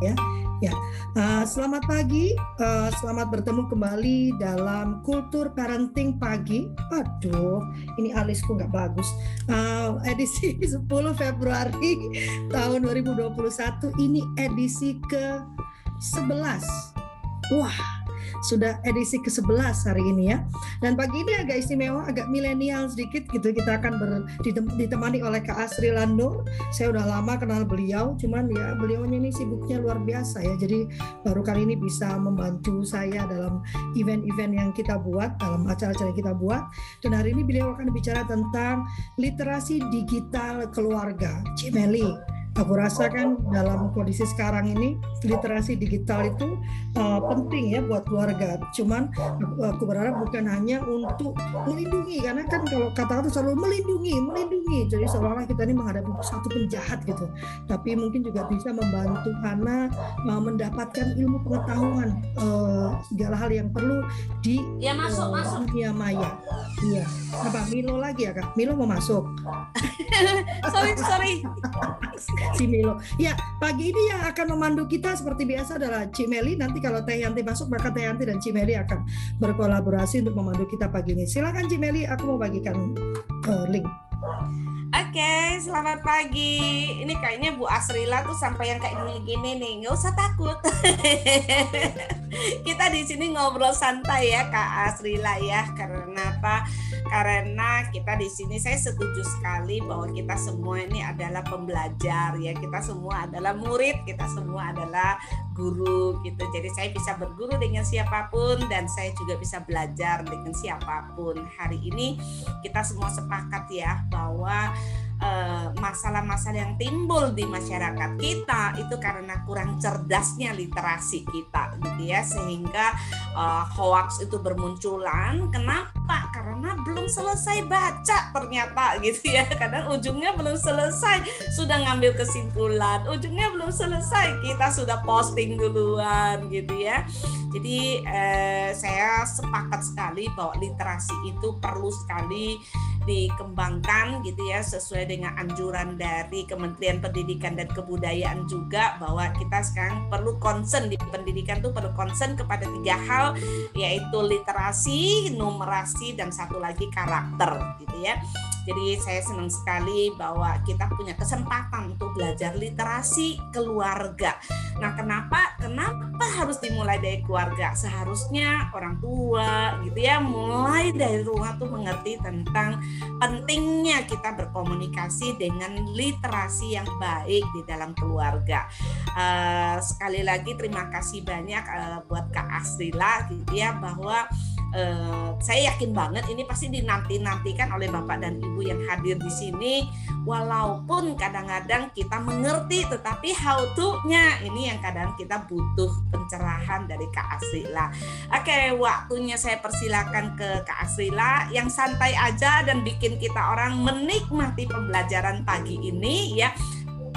ya. Ya, uh, selamat pagi, uh, selamat bertemu kembali dalam Kultur Parenting Pagi. Aduh, ini alisku nggak bagus. Uh, edisi 10 Februari tahun 2021, ini edisi ke 11. Wah, sudah edisi ke-11 hari ini ya. Dan pagi ini agak istimewa, agak milenial sedikit gitu. Kita akan ber, ditemani oleh Kak Asri Lando. Saya udah lama kenal beliau, cuman ya beliaunya ini sibuknya luar biasa ya. Jadi baru kali ini bisa membantu saya dalam event-event yang kita buat, dalam acara-acara yang kita buat. Dan hari ini beliau akan bicara tentang literasi digital keluarga. Cimeli aku rasa kan dalam kondisi sekarang ini literasi digital itu uh, penting ya buat keluarga. Cuman aku berharap bukan hanya untuk melindungi karena kan kalau kata-kata selalu melindungi, melindungi. Jadi seolah-olah kita ini menghadapi satu penjahat gitu. Tapi mungkin juga bisa membantu karena uh, mendapatkan ilmu pengetahuan uh, segala hal yang perlu di ya, masuk, uh, masuk. dunia maya. Iya. Apa Milo lagi ya kak? Milo mau masuk. sorry sorry. si Milo. Ya, pagi ini yang akan memandu kita seperti biasa adalah Cimeli. Nanti kalau Teh Yanti masuk, maka Teh Yanti dan Cimeli akan berkolaborasi untuk memandu kita pagi ini. Silakan Cimeli, aku mau bagikan uh, link. Oke, selamat pagi. Ini kayaknya Bu Asrila tuh sampai yang kayak gini-gini nih, nggak usah takut. Kita di sini ngobrol santai ya Kak Asrila ya. Karena apa? Karena kita di sini saya setuju sekali bahwa kita semua ini adalah pembelajar ya. Kita semua adalah murid, kita semua adalah guru gitu. Jadi saya bisa berguru dengan siapa pun dan saya juga bisa belajar dengan siapa pun. Hari ini kita semua sepakat ya bahwa Eh, masalah-masalah yang timbul di masyarakat kita itu karena kurang cerdasnya literasi kita gitu ya. Sehingga uh, hoax itu bermunculan. Kenapa? Karena belum selesai baca ternyata gitu ya. Kadang ujungnya belum selesai sudah ngambil kesimpulan. Ujungnya belum selesai kita sudah posting duluan gitu ya. Jadi eh, saya sepakat sekali bahwa literasi itu perlu sekali dikembangkan gitu ya sesuai dengan anjuran dari Kementerian Pendidikan dan Kebudayaan juga bahwa kita sekarang perlu concern di pendidikan tuh perlu concern kepada tiga hal yaitu literasi, numerasi dan satu lagi karakter gitu ya. Jadi saya senang sekali bahwa kita punya kesempatan untuk belajar literasi keluarga. Nah, kenapa? Kenapa harus dimulai dari keluarga? Seharusnya orang tua gitu ya mulai dari rumah tuh mengerti tentang pentingnya kita berkomunikasi dengan literasi yang baik di dalam keluarga. Uh, sekali lagi terima kasih banyak uh, buat Kak Asrila gitu ya bahwa uh, saya yakin banget ini pasti dinanti-nantikan oleh Bapak dan Ibu yang hadir di sini walaupun kadang-kadang kita mengerti tetapi how to-nya ini yang kadang kita butuh pencerahan dari Kak Asrila. Oke, waktunya saya persilakan ke Kak Asrila yang santai aja dan bikin kita orang menikmati pembelajaran pagi ini ya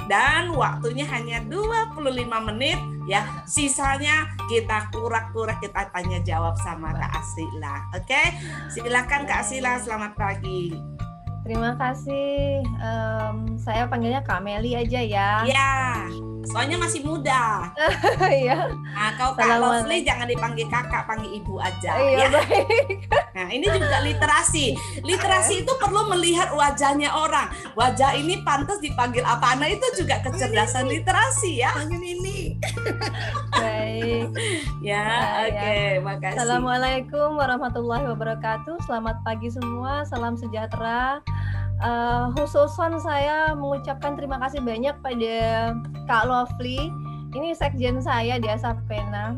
dan waktunya hanya 25 menit ya. Sisanya kita kurak-kurak kita tanya jawab sama Kak Asila. Oke? Silakan Kak Asila, selamat pagi. Terima kasih. Um, saya panggilnya Kak Meli aja ya. Ya soalnya masih muda. Iya. nah, kau Kak Lovely jangan dipanggil kakak, panggil ibu aja. Iya, ya. baik. Nah, ini juga literasi. Literasi itu perlu melihat wajahnya orang. Wajah ini pantas dipanggil apa? Nah, itu juga kecerdasan literasi ya. Panggil ini. baik. Ya, nah, oke, okay, ya. makasih. Assalamualaikum warahmatullahi wabarakatuh. Selamat pagi semua. Salam sejahtera uh, khususon saya mengucapkan terima kasih banyak pada Kak Lovely. Ini sekjen saya di Asapena.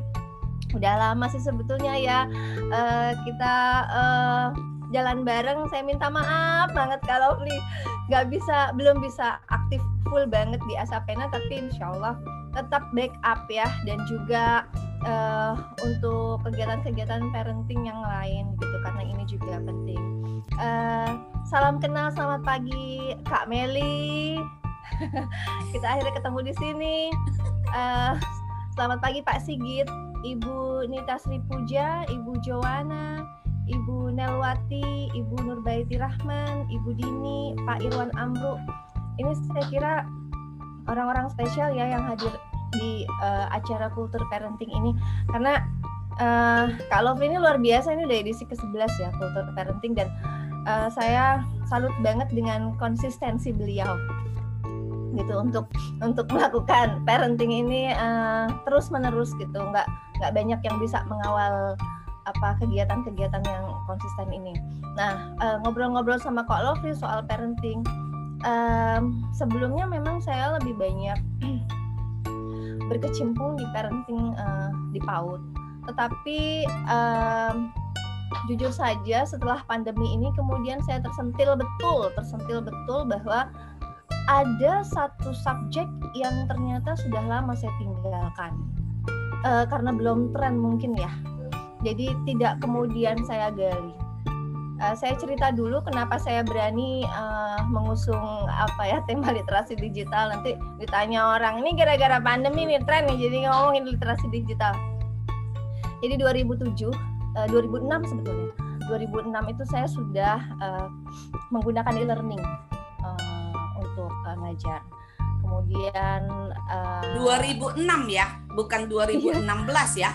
Udah lama sih sebetulnya ya uh, kita uh, jalan bareng. Saya minta maaf banget Kak Lovely nggak bisa belum bisa aktif full banget di Asapena, tapi insya Allah tetap backup ya dan juga uh, untuk kegiatan-kegiatan parenting yang lain gitu karena ini juga penting. Uh, Salam kenal, selamat pagi Kak Meli. Kita akhirnya ketemu di sini. Uh, selamat pagi Pak Sigit, Ibu Nita Sri Puja, Ibu Joana, Ibu Nelwati, Ibu Nurbaiti Rahman, Ibu Dini, Pak Irwan Amru. Ini saya kira orang-orang spesial ya yang hadir di uh, acara kultur parenting ini karena uh, Kak Lovely ini luar biasa ini udah edisi ke-11 ya kultur parenting dan uh, saya salut banget dengan konsistensi beliau. Gitu untuk untuk melakukan parenting ini uh, terus menerus gitu. Nggak nggak banyak yang bisa mengawal apa kegiatan-kegiatan yang konsisten ini. Nah ngobrol-ngobrol uh, sama Kak Lovely soal parenting um, sebelumnya memang saya lebih banyak berkecimpung di parenting uh, di PAUD. Tetapi um, jujur saja setelah pandemi ini kemudian saya tersentil betul tersentil betul bahwa ada satu subjek yang ternyata sudah lama saya tinggalkan. Uh, karena belum tren mungkin ya. Jadi tidak kemudian saya gali. Uh, saya cerita dulu kenapa saya berani uh, mengusung apa ya tema literasi digital. Nanti ditanya orang ini gara-gara pandemi nih tren nih jadi ngomongin literasi digital. Jadi 2007 uh, 2006 sebetulnya. 2006 itu saya sudah uh, menggunakan e-learning uh, untuk uh, ngajar. Kemudian uh, 2006 ya? Bukan 2016 ya?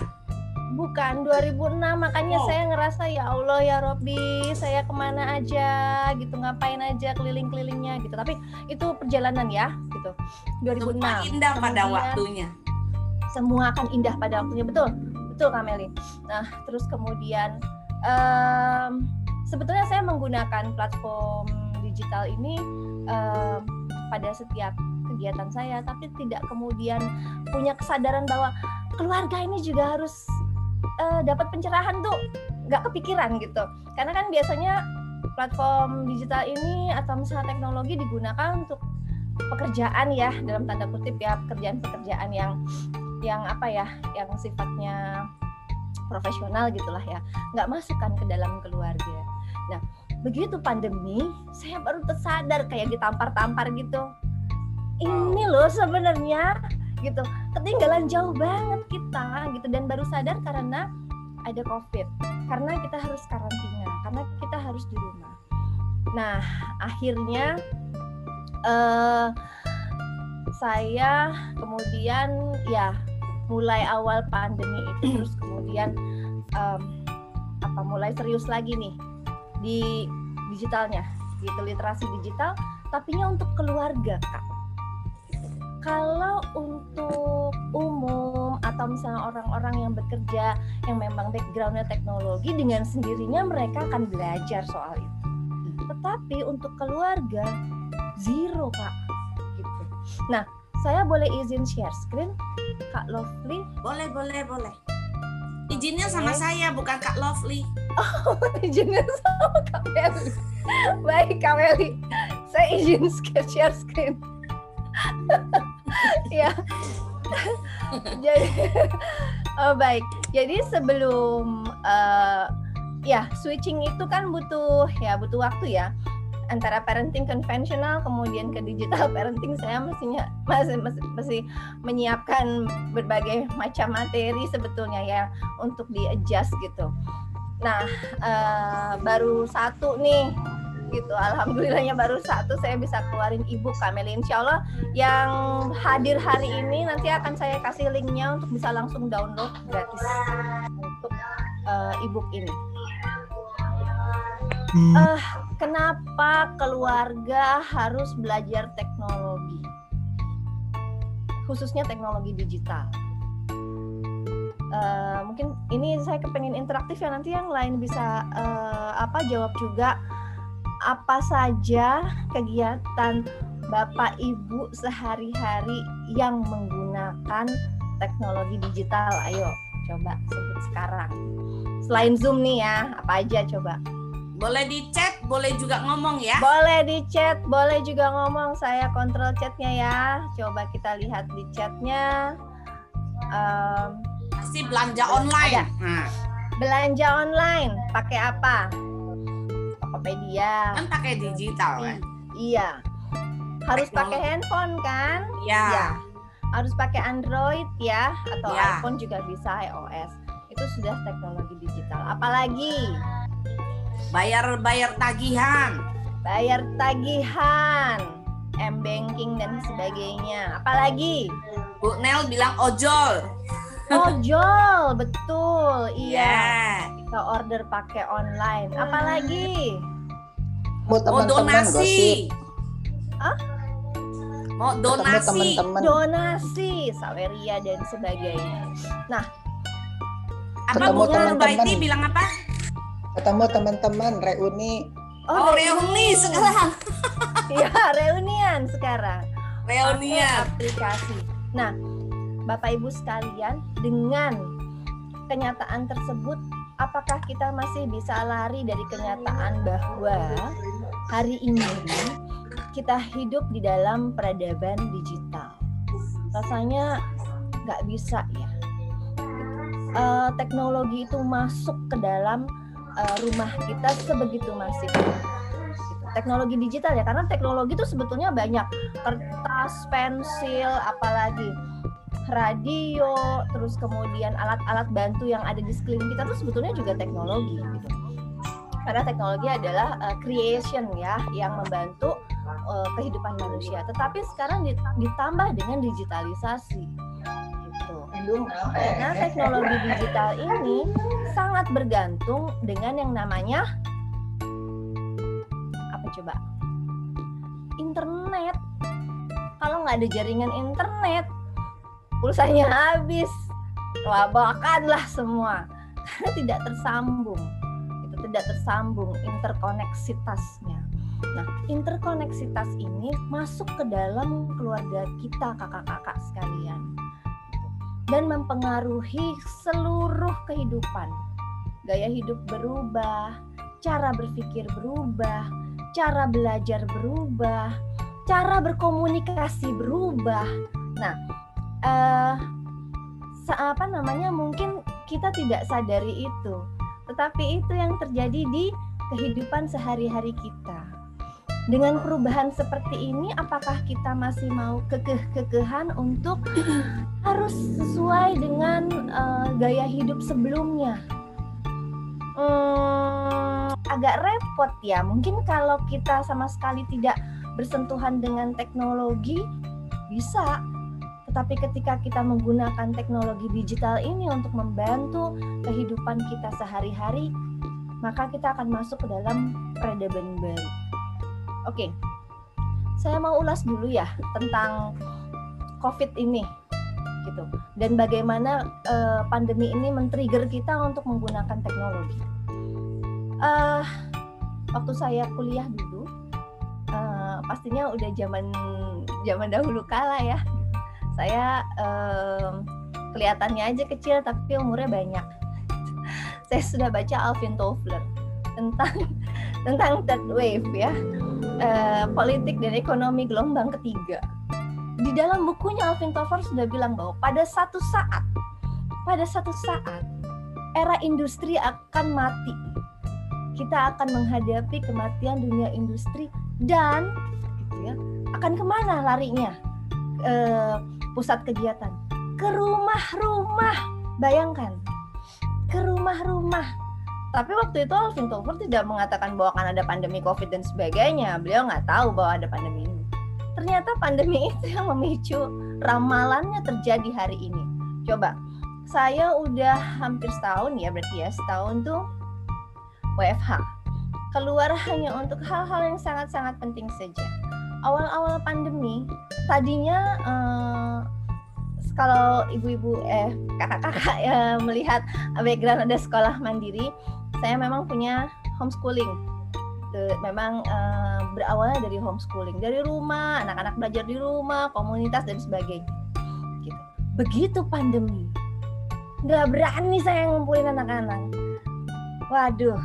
Bukan 2006 makanya oh. saya ngerasa ya Allah ya Robi saya ke mana aja? Gitu ngapain aja keliling-kelilingnya? Gitu. Tapi itu perjalanan ya gitu. 2006 Semua indah pada waktunya. Semua akan indah pada waktunya. Betul betul Kameli nah terus kemudian um, sebetulnya saya menggunakan platform digital ini um, pada setiap kegiatan saya tapi tidak kemudian punya kesadaran bahwa keluarga ini juga harus uh, dapat pencerahan tuh nggak kepikiran gitu. Karena kan biasanya platform digital ini atau misalnya teknologi digunakan untuk pekerjaan ya dalam tanda kutip ya pekerjaan-pekerjaan yang yang apa ya yang sifatnya profesional gitulah ya nggak masukkan ke dalam keluarga. Nah begitu pandemi saya baru tersadar kayak ditampar-tampar gitu. Ini loh sebenarnya gitu. Ketinggalan jauh banget kita gitu. Dan baru sadar karena ada covid karena kita harus karantina karena kita harus di rumah. Nah akhirnya uh, saya kemudian ya mulai awal pandemi itu terus kemudian um, apa mulai serius lagi nih di digitalnya gitu literasi digital tapi nya untuk keluarga kak. Kalau untuk umum atau misalnya orang-orang yang bekerja yang memang backgroundnya teknologi dengan sendirinya mereka akan belajar soal itu. Tetapi untuk keluarga zero kak gitu. Nah saya boleh izin share screen, Kak Lovely? Boleh, boleh, boleh. Izinnya okay. sama saya, bukan Kak Lovely. Oh, izinnya sama Kak Meli. Baik, Kak Meli. Saya izin share screen. ya. Jadi, oh, baik. Jadi sebelum uh, ya switching itu kan butuh ya butuh waktu ya antara parenting konvensional kemudian ke digital parenting saya mestinya masih masih, masih menyiapkan berbagai macam materi sebetulnya ya untuk di adjust gitu. Nah uh, baru satu nih gitu. Alhamdulillahnya baru satu saya bisa keluarin ebook Kameli. Insya Allah yang hadir hari ini nanti akan saya kasih linknya untuk bisa langsung download gratis untuk uh, ebook ini. Uh, kenapa keluarga harus belajar teknologi? Khususnya teknologi digital. Uh, mungkin ini saya kepengen interaktif ya nanti yang lain bisa uh, apa jawab juga. Apa saja kegiatan bapak ibu sehari-hari yang menggunakan teknologi digital? Ayo coba sebut sekarang. Selain zoom nih ya apa aja coba boleh di chat, boleh juga ngomong ya. Boleh di chat, boleh juga ngomong. Saya kontrol chatnya ya. Coba kita lihat di chatnya. Um, belanja online. Nah. Belanja online, pakai apa? Tokopedia. Kan pakai digital kan? Iya. Harus pakai handphone kan? Iya. Ya. Harus pakai Android ya, atau ya. iPhone juga bisa iOS. Itu sudah teknologi digital. Apalagi? Bayar bayar tagihan bayar tagihan m banking dan sebagainya apalagi Bu Nel bilang ojol. Ojol, betul. Iya. Ya. Kita order pakai online. Apalagi? Mau Mau teman-teman donasi. Hah? Mau donasi. teman-teman. Donasi, saweria dan sebagainya. Apa Ketemu Bu. Baiti bilang apa? Ketemu teman-teman reuni. Oh, reuni sekarang. Iya, reunian sekarang. Reunian. Pakai aplikasi. Nah, Bapak Ibu sekalian, dengan kenyataan tersebut, apakah kita masih bisa lari dari kenyataan bahwa hari ini kita hidup di dalam peradaban digital? Rasanya nggak bisa ya. Eh, teknologi itu masuk ke dalam eh, rumah kita sebegitu masif. Gitu. Teknologi digital ya, karena teknologi itu sebetulnya banyak kertas, pensil, apalagi radio, terus kemudian alat-alat bantu yang ada di sekeliling kita tuh sebetulnya juga teknologi gitu. Karena teknologi adalah uh, creation ya yang membantu uh, kehidupan manusia. Tetapi sekarang di- ditambah dengan digitalisasi gitu. Karena teknologi digital ini sangat bergantung dengan yang namanya apa coba? Internet. Kalau nggak ada jaringan internet, pulsanya habis, kelabakanlah semua karena tidak tersambung. Itu tidak tersambung interkoneksitasnya. Nah, interkoneksitas ini masuk ke dalam keluarga kita kakak-kakak sekalian dan mempengaruhi seluruh kehidupan. Gaya hidup berubah, cara berpikir berubah, cara belajar berubah, cara berkomunikasi berubah. Nah, sa- apa namanya? Mungkin kita tidak sadari itu, tetapi itu yang terjadi di kehidupan sehari-hari kita. Dengan perubahan seperti ini, apakah kita masih mau kekeh-kekehan untuk harus sesuai dengan eh, gaya hidup sebelumnya? Hmm, agak repot ya. Mungkin kalau kita sama sekali tidak bersentuhan dengan teknologi, bisa. Tetapi ketika kita menggunakan teknologi digital ini untuk membantu kehidupan kita sehari-hari, maka kita akan masuk ke dalam peradaban baru. Oke, saya mau ulas dulu ya tentang COVID ini, gitu. Dan bagaimana eh, pandemi ini men-trigger kita untuk menggunakan teknologi. Eh, waktu saya kuliah dulu, eh, pastinya udah zaman zaman dahulu kala ya. Saya em, kelihatannya aja kecil tapi umurnya banyak. saya sudah baca Alvin Toffler tentang tentang third wave ya eh, politik dan ekonomi gelombang ketiga. Di dalam bukunya Alvin Toffler sudah bilang bahwa pada satu saat, pada satu saat era industri akan mati. Kita akan menghadapi kematian dunia industri dan gitu ya, akan ke mana larinya eh, pusat kegiatan? Ke rumah-rumah, bayangkan ke rumah-rumah tapi waktu itu Alvin Toffler tidak mengatakan bahwa akan ada pandemi COVID dan sebagainya. Beliau nggak tahu bahwa ada pandemi ini. Ternyata pandemi itu yang memicu ramalannya terjadi hari ini. Coba, saya udah hampir setahun ya berarti ya setahun tuh WFH. Keluar hanya untuk hal-hal yang sangat-sangat penting saja. Awal-awal pandemi, tadinya eh, kalau ibu-ibu eh kakak-kakak ya melihat background ada sekolah mandiri, saya memang punya homeschooling. Itu memang eh, berawalnya dari homeschooling, dari rumah, anak-anak belajar di rumah, komunitas dan sebagainya. Gitu. Begitu pandemi, nggak berani saya ngumpulin anak-anak. Waduh,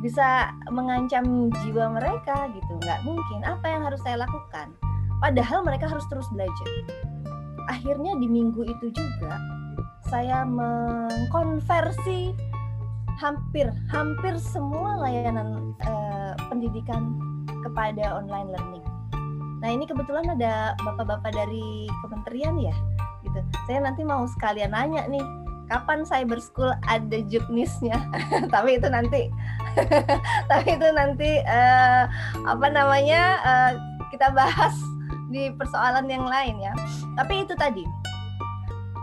bisa mengancam jiwa mereka gitu. Nggak mungkin. Apa yang harus saya lakukan? Padahal mereka harus terus belajar. Akhirnya di minggu itu juga saya mengkonversi hampir hampir semua layanan eh, pendidikan kepada online learning. Nah ini kebetulan ada bapak-bapak dari kementerian ya, gitu. Saya nanti mau sekalian nanya nih, kapan cyber school ada juknisnya? tapi itu nanti, tapi itu nanti eh, apa namanya eh, kita bahas di persoalan yang lain ya. Tapi itu tadi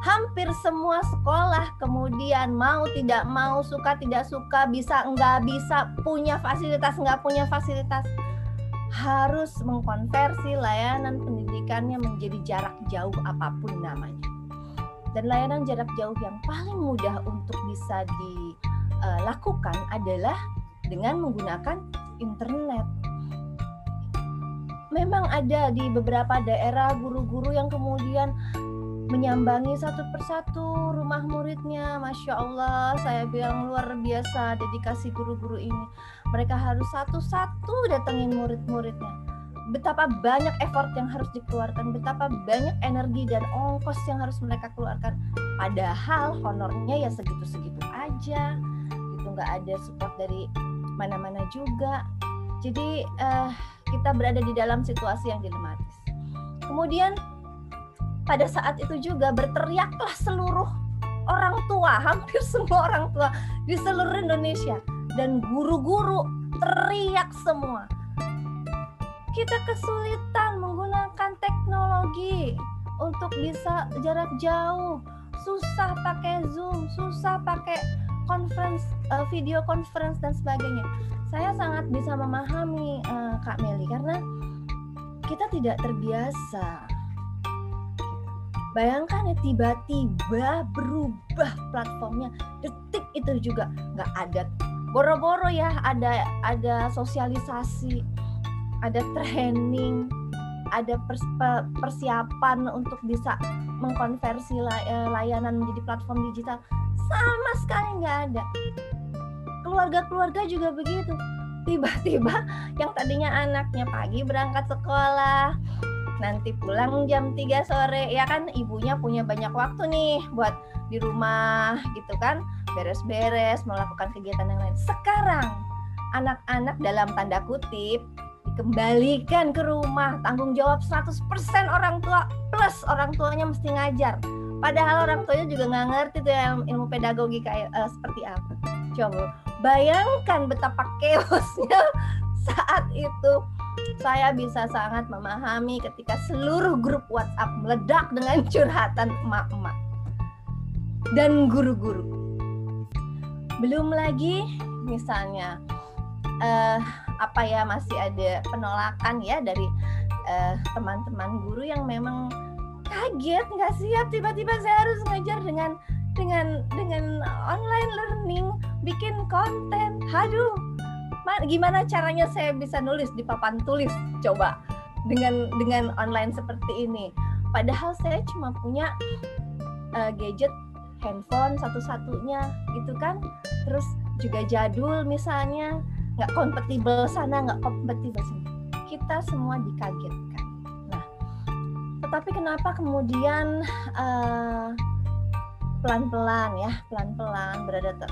hampir semua sekolah kemudian mau tidak mau suka tidak suka bisa enggak bisa punya fasilitas enggak punya fasilitas harus mengkonversi layanan pendidikannya menjadi jarak jauh apa pun namanya. Dan layanan jarak jauh yang paling mudah untuk bisa dilakukan adalah dengan menggunakan internet. Memang ada di beberapa daerah guru-guru yang kemudian menyambangi satu persatu rumah muridnya. Masya Allah, saya bilang luar biasa dedikasi guru-guru ini. Mereka harus satu-satu datengin murid-muridnya. Betapa banyak effort yang harus dikeluarkan, betapa banyak energi dan ongkos yang harus mereka keluarkan. Padahal honornya ya segitu-segitu aja, gitu nggak ada support dari mana-mana juga. Jadi uh, kita berada di dalam situasi yang dilematis. Kemudian pada saat itu juga berteriaklah seluruh orang tua, hampir semua orang tua di seluruh Indonesia dan guru-guru teriak semua. Kita kesulitan menggunakan teknologi untuk bisa jarak jauh, susah pakai Zoom, susah pakai conference, uh, video conference dan sebagainya. Saya sangat bisa memahami uh, Kak Meli karena kita tidak terbiasa Bayangkan ya tiba-tiba berubah platformnya detik itu juga nggak ada boro-boro ya ada ada sosialisasi, ada training, ada persiapan untuk bisa mengkonversi eh, layanan menjadi platform digital sama sekali nggak ada. Keluarga-keluarga juga begitu. Tiba-tiba yang tadinya anaknya pagi berangkat sekolah, nanti pulang jam 3 sore. Ya kan ibunya punya banyak waktu nih buat di rumah gitu kan. Beres-beres melakukan kegiatan yang lain. Sekarang anak-anak dalam tanda kutip dikembalikan ke rumah. Tanggung jawab 100% orang tua plus orang tuanya mesti ngajar. Padahal orang tuanya juga nggak ngerti tuh yang ilmu pedagogi kayak uh, seperti apa. Coba bayangkan betapa chaosnya saat itu saya bisa sangat memahami ketika seluruh grup WhatsApp meledak dengan curhatan emak-emak dan guru-guru. Belum lagi misalnya uh, apa ya masih ada penolakan ya dari eh, teman-teman guru yang memang kaget nggak siap tiba-tiba saya harus ngajar dengan dengan dengan online learning bikin konten. Haduh, gimana caranya saya bisa nulis di papan tulis? Coba dengan dengan online seperti ini. Padahal saya cuma punya uh, gadget handphone satu-satunya gitu kan? Terus juga jadul misalnya nggak kompatibel sana nggak kompatibel sini. Kita semua dikagetkan. Nah tetapi kenapa kemudian uh, pelan-pelan ya, pelan-pelan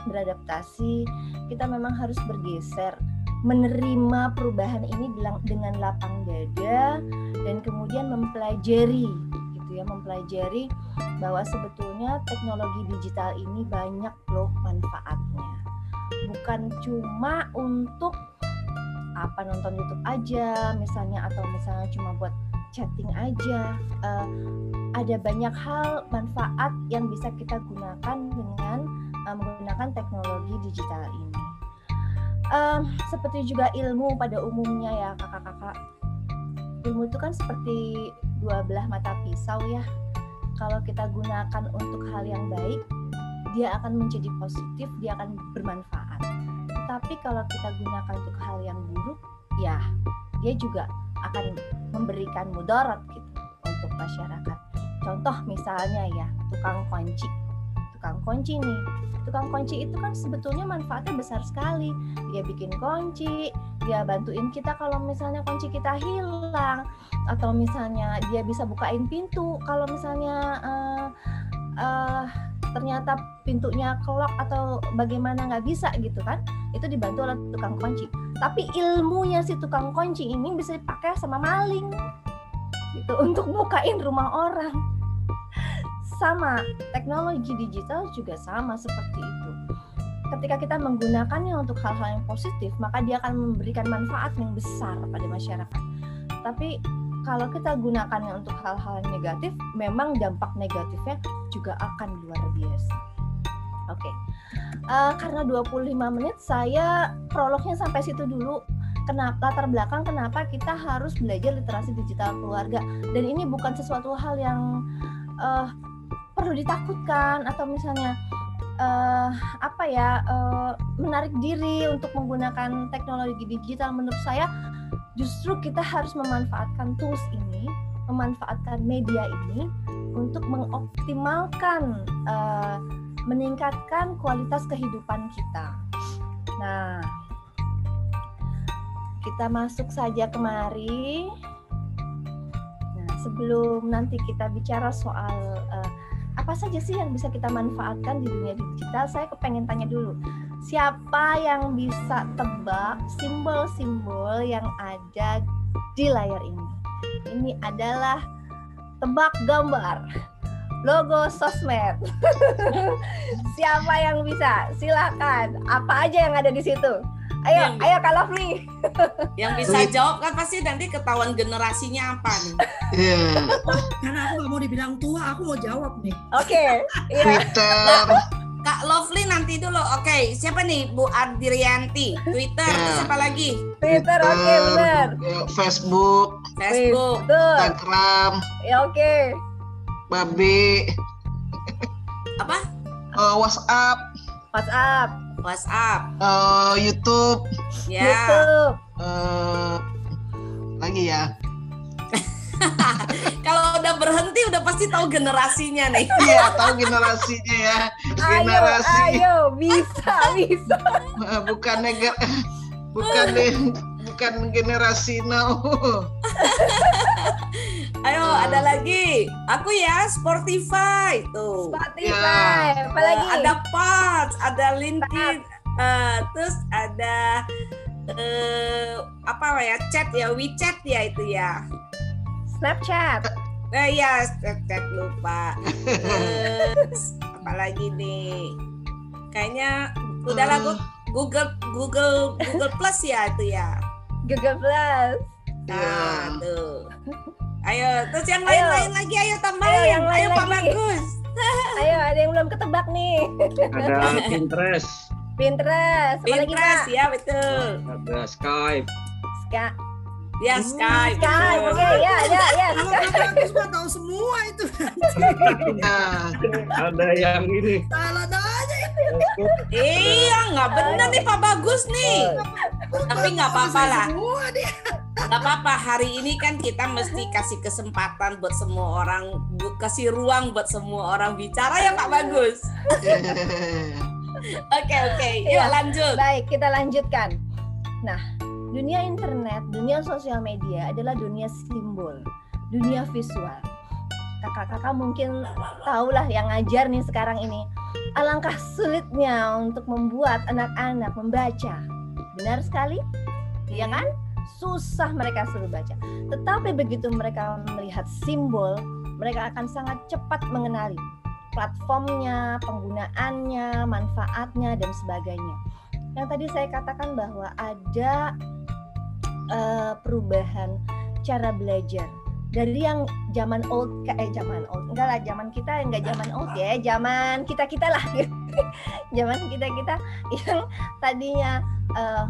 beradaptasi, kita memang harus bergeser menerima perubahan ini dengan lapang dada dan kemudian mempelajari gitu ya, mempelajari bahwa sebetulnya teknologi digital ini banyak loh manfaatnya. Bukan cuma untuk apa nonton YouTube aja misalnya atau misalnya cuma buat chatting aja. Uh, ada banyak hal manfaat yang bisa kita gunakan dengan uh, menggunakan teknologi digital ini. Um, seperti juga ilmu pada umumnya ya kakak-kakak. Ilmu itu kan seperti dua belah mata pisau ya. Kalau kita gunakan untuk hal yang baik, dia akan menjadi positif, dia akan bermanfaat. Tapi kalau kita gunakan untuk hal yang buruk, ya dia juga akan memberikan mudarat gitu untuk masyarakat. Contoh misalnya ya, tukang kunci. Tukang kunci nih, tukang kunci itu kan sebetulnya manfaatnya besar sekali. Dia bikin kunci, dia bantuin kita kalau misalnya kunci kita hilang, atau misalnya dia bisa bukain pintu kalau misalnya uh, uh, ternyata pintunya kelok atau bagaimana nggak bisa gitu kan itu dibantu oleh tukang kunci. Tapi ilmunya si tukang kunci ini bisa dipakai sama maling gitu untuk bukain rumah orang. Sama teknologi digital juga sama seperti itu. Ketika kita menggunakannya untuk hal-hal yang positif maka dia akan memberikan manfaat yang besar pada masyarakat. Tapi kalau kita gunakannya untuk hal-hal negatif, memang dampak negatifnya juga akan luar biasa. Oke, uh, karena 25 menit saya prolognya sampai situ dulu. Kenapa latar belakang kenapa kita harus belajar literasi digital keluarga dan ini bukan sesuatu hal yang uh, perlu ditakutkan atau misalnya uh, apa ya uh, menarik diri untuk menggunakan teknologi digital menurut saya justru kita harus memanfaatkan tools ini, memanfaatkan media ini untuk mengoptimalkan, uh, meningkatkan kualitas kehidupan kita. Nah, kita masuk saja kemari. Nah, sebelum nanti kita bicara soal uh, apa saja sih yang bisa kita manfaatkan di dunia digital, saya kepengen tanya dulu siapa yang bisa tebak simbol-simbol yang ada di layar ini? Ini adalah tebak gambar logo sosmed. siapa yang bisa? Silakan. Apa aja yang ada di situ? Ayo, yang, ayo Kak Lovely. yang bisa jawab kan pasti nanti ketahuan generasinya apa nih. Yeah. Oh, karena aku gak mau dibilang tua, aku mau jawab nih. Oke. Okay, iya. Twitter. Kak Lovely nanti dulu. Oke, okay. siapa nih Bu Ardirianti? Twitter, ya. siapa lagi? Twitter, oke okay, benar. Facebook. Facebook. Instagram. Ya oke. Okay. Babi. Apa? Uh, WhatsApp. WhatsApp. WhatsApp. Uh, YouTube. Ya. YouTube. Uh, lagi ya. Kalau udah berhenti udah pasti tahu generasinya nih. Iya, tahu generasinya ya. Generasi. Ayo, ayo bisa, bisa. bukan negar bukan bukan generasi now. Ayo, ada lagi. Aku ya Spotify tuh. Spotify. Ya. Apa lagi? Ada Parts, ada LinkedIn, uh, terus ada uh, apa ya chat ya WeChat ya itu ya Snapchat. Eh ya Snapchat lupa. Terus apalagi nih? Kayaknya udah lagu uh. Google Google Google Plus ya itu ya. Google Plus. Nah, yeah. tuh. Ayo, terus yang lain-lain lagi ayo tambahin. Ayo, yang lain ayo Pak Bagus. ayo, ada yang belum ketebak nih. Ada Pinterest. Pinterest. Apa Pinterest, lagi, ya betul. Ada Skype. Skype. Ya Skype. Skype, oke okay, ya ya ya. Kalau semua tahu semua itu. ada yang ini. Salah aja itu. Iya, nggak benar nih Pak Bagus nih. Tapi nggak apa-apa lah. Nggak apa-apa. Hari ini kan kita mesti kasih kesempatan buat semua orang, kasih ruang buat semua orang bicara ya Pak Bagus. Oke oke, yuk ya, lanjut. Baik, kita lanjutkan. Nah, Dunia internet, dunia sosial media adalah dunia simbol, dunia visual. Kakak-kakak mungkin tahulah yang ngajar nih sekarang ini. Alangkah sulitnya untuk membuat anak-anak membaca. Benar sekali? Iya kan? Susah mereka suruh baca. Tetapi begitu mereka melihat simbol, mereka akan sangat cepat mengenali platformnya, penggunaannya, manfaatnya, dan sebagainya. Yang tadi saya katakan bahwa ada uh, perubahan cara belajar dari yang zaman old eh, zaman old enggak lah zaman kita enggak zaman old ya zaman kita kita lah zaman kita kita yang tadinya uh,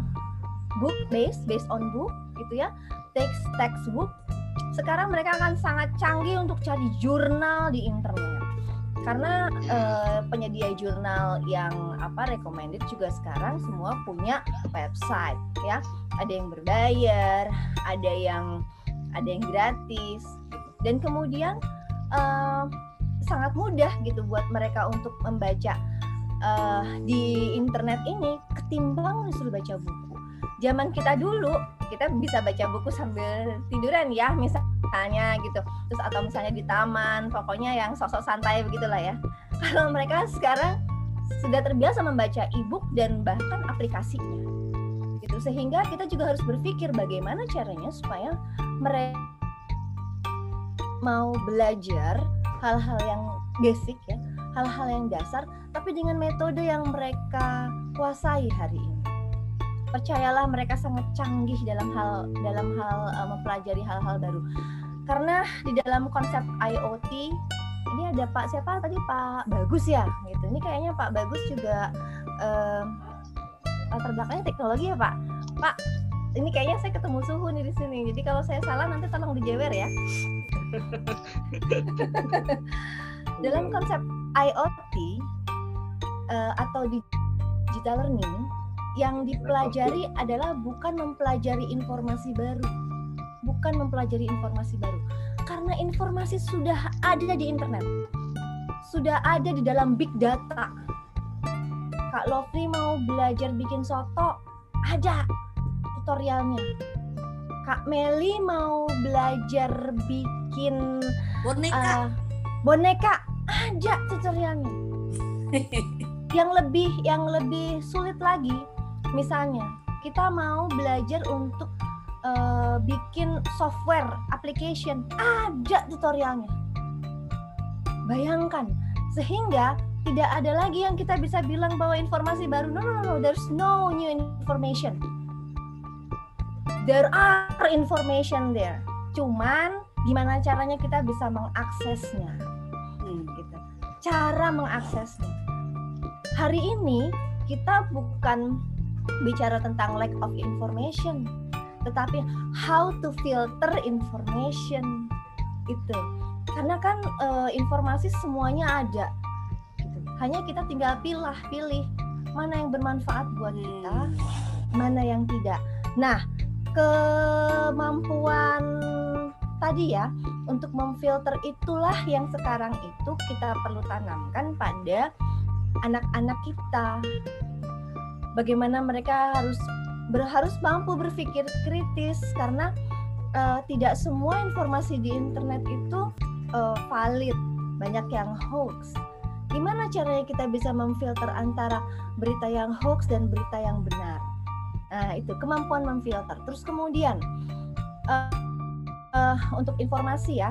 book based based on book gitu ya. Text textbook. Sekarang mereka akan sangat canggih untuk cari jurnal di internet. Karena uh, penyedia jurnal yang apa recommended juga sekarang semua punya website ya. Ada yang berbayar ada yang ada yang gratis gitu. dan kemudian uh, sangat mudah gitu buat mereka untuk membaca uh, di internet ini ketimbang disuruh baca buku zaman kita dulu kita bisa baca buku sambil tiduran ya misalnya gitu. Terus atau misalnya di taman pokoknya yang sosok santai begitulah ya. Kalau mereka sekarang sudah terbiasa membaca e-book dan bahkan aplikasinya. Gitu sehingga kita juga harus berpikir bagaimana caranya supaya mereka mau belajar hal-hal yang basic ya hal-hal yang dasar tapi dengan metode yang mereka kuasai hari ini percayalah mereka sangat canggih dalam hal dalam hal uh, mempelajari hal-hal baru. Karena di dalam konsep IoT ini ada Pak siapa? Tadi Pak Bagus ya? Gitu. Ini kayaknya Pak Bagus juga eh, latar belakangnya teknologi ya Pak? Pak ini kayaknya saya ketemu suhu nih di sini. Jadi kalau saya salah nanti tolong dijewer ya. Dalam konsep IoT eh, atau digital learning yang dipelajari adalah bukan mempelajari informasi baru. Bukan mempelajari informasi baru. Karena informasi sudah ada di internet. Sudah ada di dalam big data. Kak Lovely mau belajar bikin soto ada tutorialnya. Kak Meli mau belajar bikin Boneka. uh, boneka ada tutorialnya. Yang lebih yang lebih sulit lagi misalnya kita mau belajar untuk uh, bikin software application ada tutorialnya bayangkan sehingga tidak ada lagi yang kita bisa bilang bahwa informasi baru no no no, no. there's no new information there are information there cuman gimana caranya kita bisa mengaksesnya Hmm. gitu. Cara mengaksesnya. Hari ini kita bukan bicara tentang lack of information, tetapi how to filter information itu. Karena kan eh, informasi semuanya ada. Gitu. Hanya kita tinggal pilih pilih mana yang bermanfaat buat kita, mana yang tidak. Nah, kemampuan tadi ya untuk memfilter itulah yang sekarang itu kita perlu tanamkan pada anak-anak kita. Bagaimana mereka harus ber- harus mampu berpikir kritis karena eh, tidak semua informasi di internet itu eh, valid, banyak yang hoax. Gimana caranya kita bisa memfilter antara berita yang hoax dan berita yang benar? Nah, itu kemampuan memfilter. Terus kemudian eh, eh, untuk informasi ya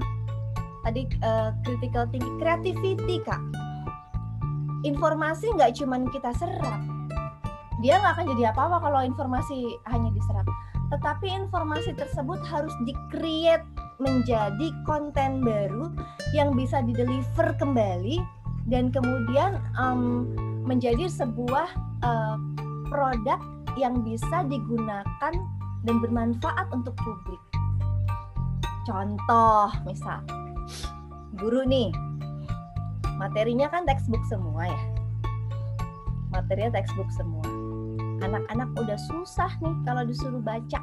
tadi eh, critical thinking creativity kak informasi nggak cuman kita serap dia nggak akan jadi apa-apa kalau informasi hanya diserap tetapi informasi tersebut harus di-create menjadi konten baru yang bisa dideliver kembali dan kemudian em, menjadi sebuah eh, produk yang bisa digunakan dan bermanfaat untuk publik Contoh, misal guru nih, materinya kan textbook semua ya. Materinya textbook semua. Anak-anak udah susah nih kalau disuruh baca,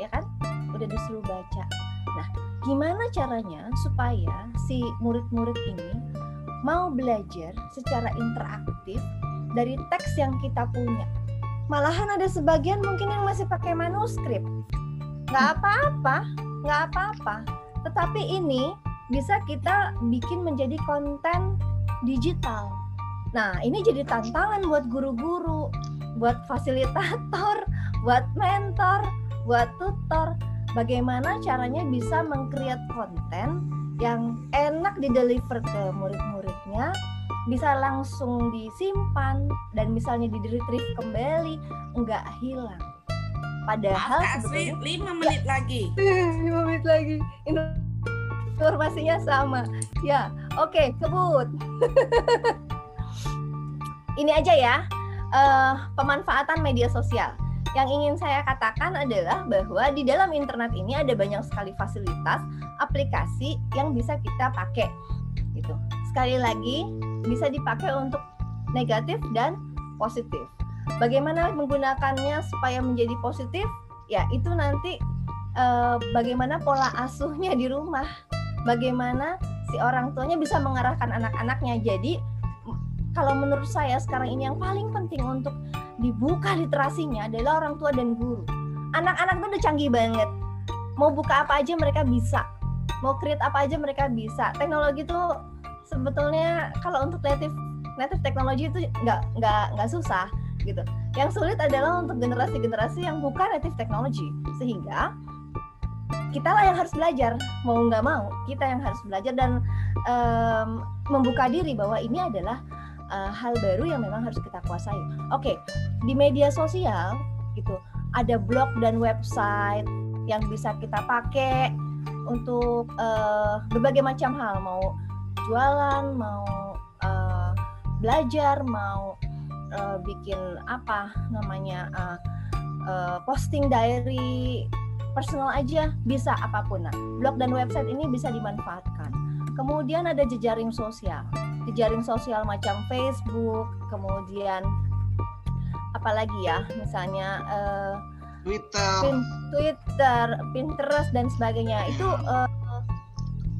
ya kan? Udah disuruh baca. Nah, gimana caranya supaya si murid-murid ini mau belajar secara interaktif dari teks yang kita punya? Malahan ada sebagian mungkin yang masih pakai manuskrip. Nggak apa-apa, nggak apa-apa. Tetapi ini bisa kita bikin menjadi konten digital. Nah, ini jadi tantangan buat guru-guru, buat fasilitator, buat mentor, buat tutor. Bagaimana caranya bisa mengcreate konten yang enak dideliver ke murid-muridnya, bisa langsung disimpan dan misalnya di-retrieve kembali, nggak hilang. Padahal Maaf, Kak Asri, sebetulnya lima menit lagi. lima menit lagi informasinya sama ya oke kebut ini aja ya eh, pemanfaatan media sosial. Yang ingin saya katakan adalah bahwa di dalam internet ini ada banyak sekali fasilitas aplikasi yang bisa kita pakai gitu. Sekali lagi bisa dipakai untuk negatif dan positif. Bagaimana menggunakannya supaya menjadi positif? Ya itu nanti eh, bagaimana pola asuhnya di rumah, bagaimana si orang tuanya bisa mengarahkan anak-anaknya. Jadi kalau menurut saya sekarang ini yang paling penting untuk dibuka literasinya adalah orang tua dan guru. Anak-anak tuh udah canggih banget. Mau buka apa aja mereka bisa. Mau create apa aja mereka bisa. Teknologi tuh sebetulnya kalau untuk native native teknologi itu nggak nggak nggak susah gitu. Yang sulit adalah untuk generasi-generasi yang bukan native technology sehingga kita lah yang harus belajar mau nggak mau kita yang harus belajar dan em, membuka diri bahwa ini adalah eh, hal baru yang memang harus kita kuasai. Oke di media sosial gitu ada blog dan website yang bisa kita pakai untuk uh, berbagai macam hal. Mau jualan mau uh, belajar mau uh, bikin apa namanya uh, uh, posting diary personal aja bisa apa pun. Nah blog dan website ini bisa dimanfaatkan kemudian ada jejaring sosial. Jejaring sosial macam Facebook kemudian apalagi ya? Misalnya uh, Twitter. Pin, Twitter Pinterest dan sebagainya. Itu uh,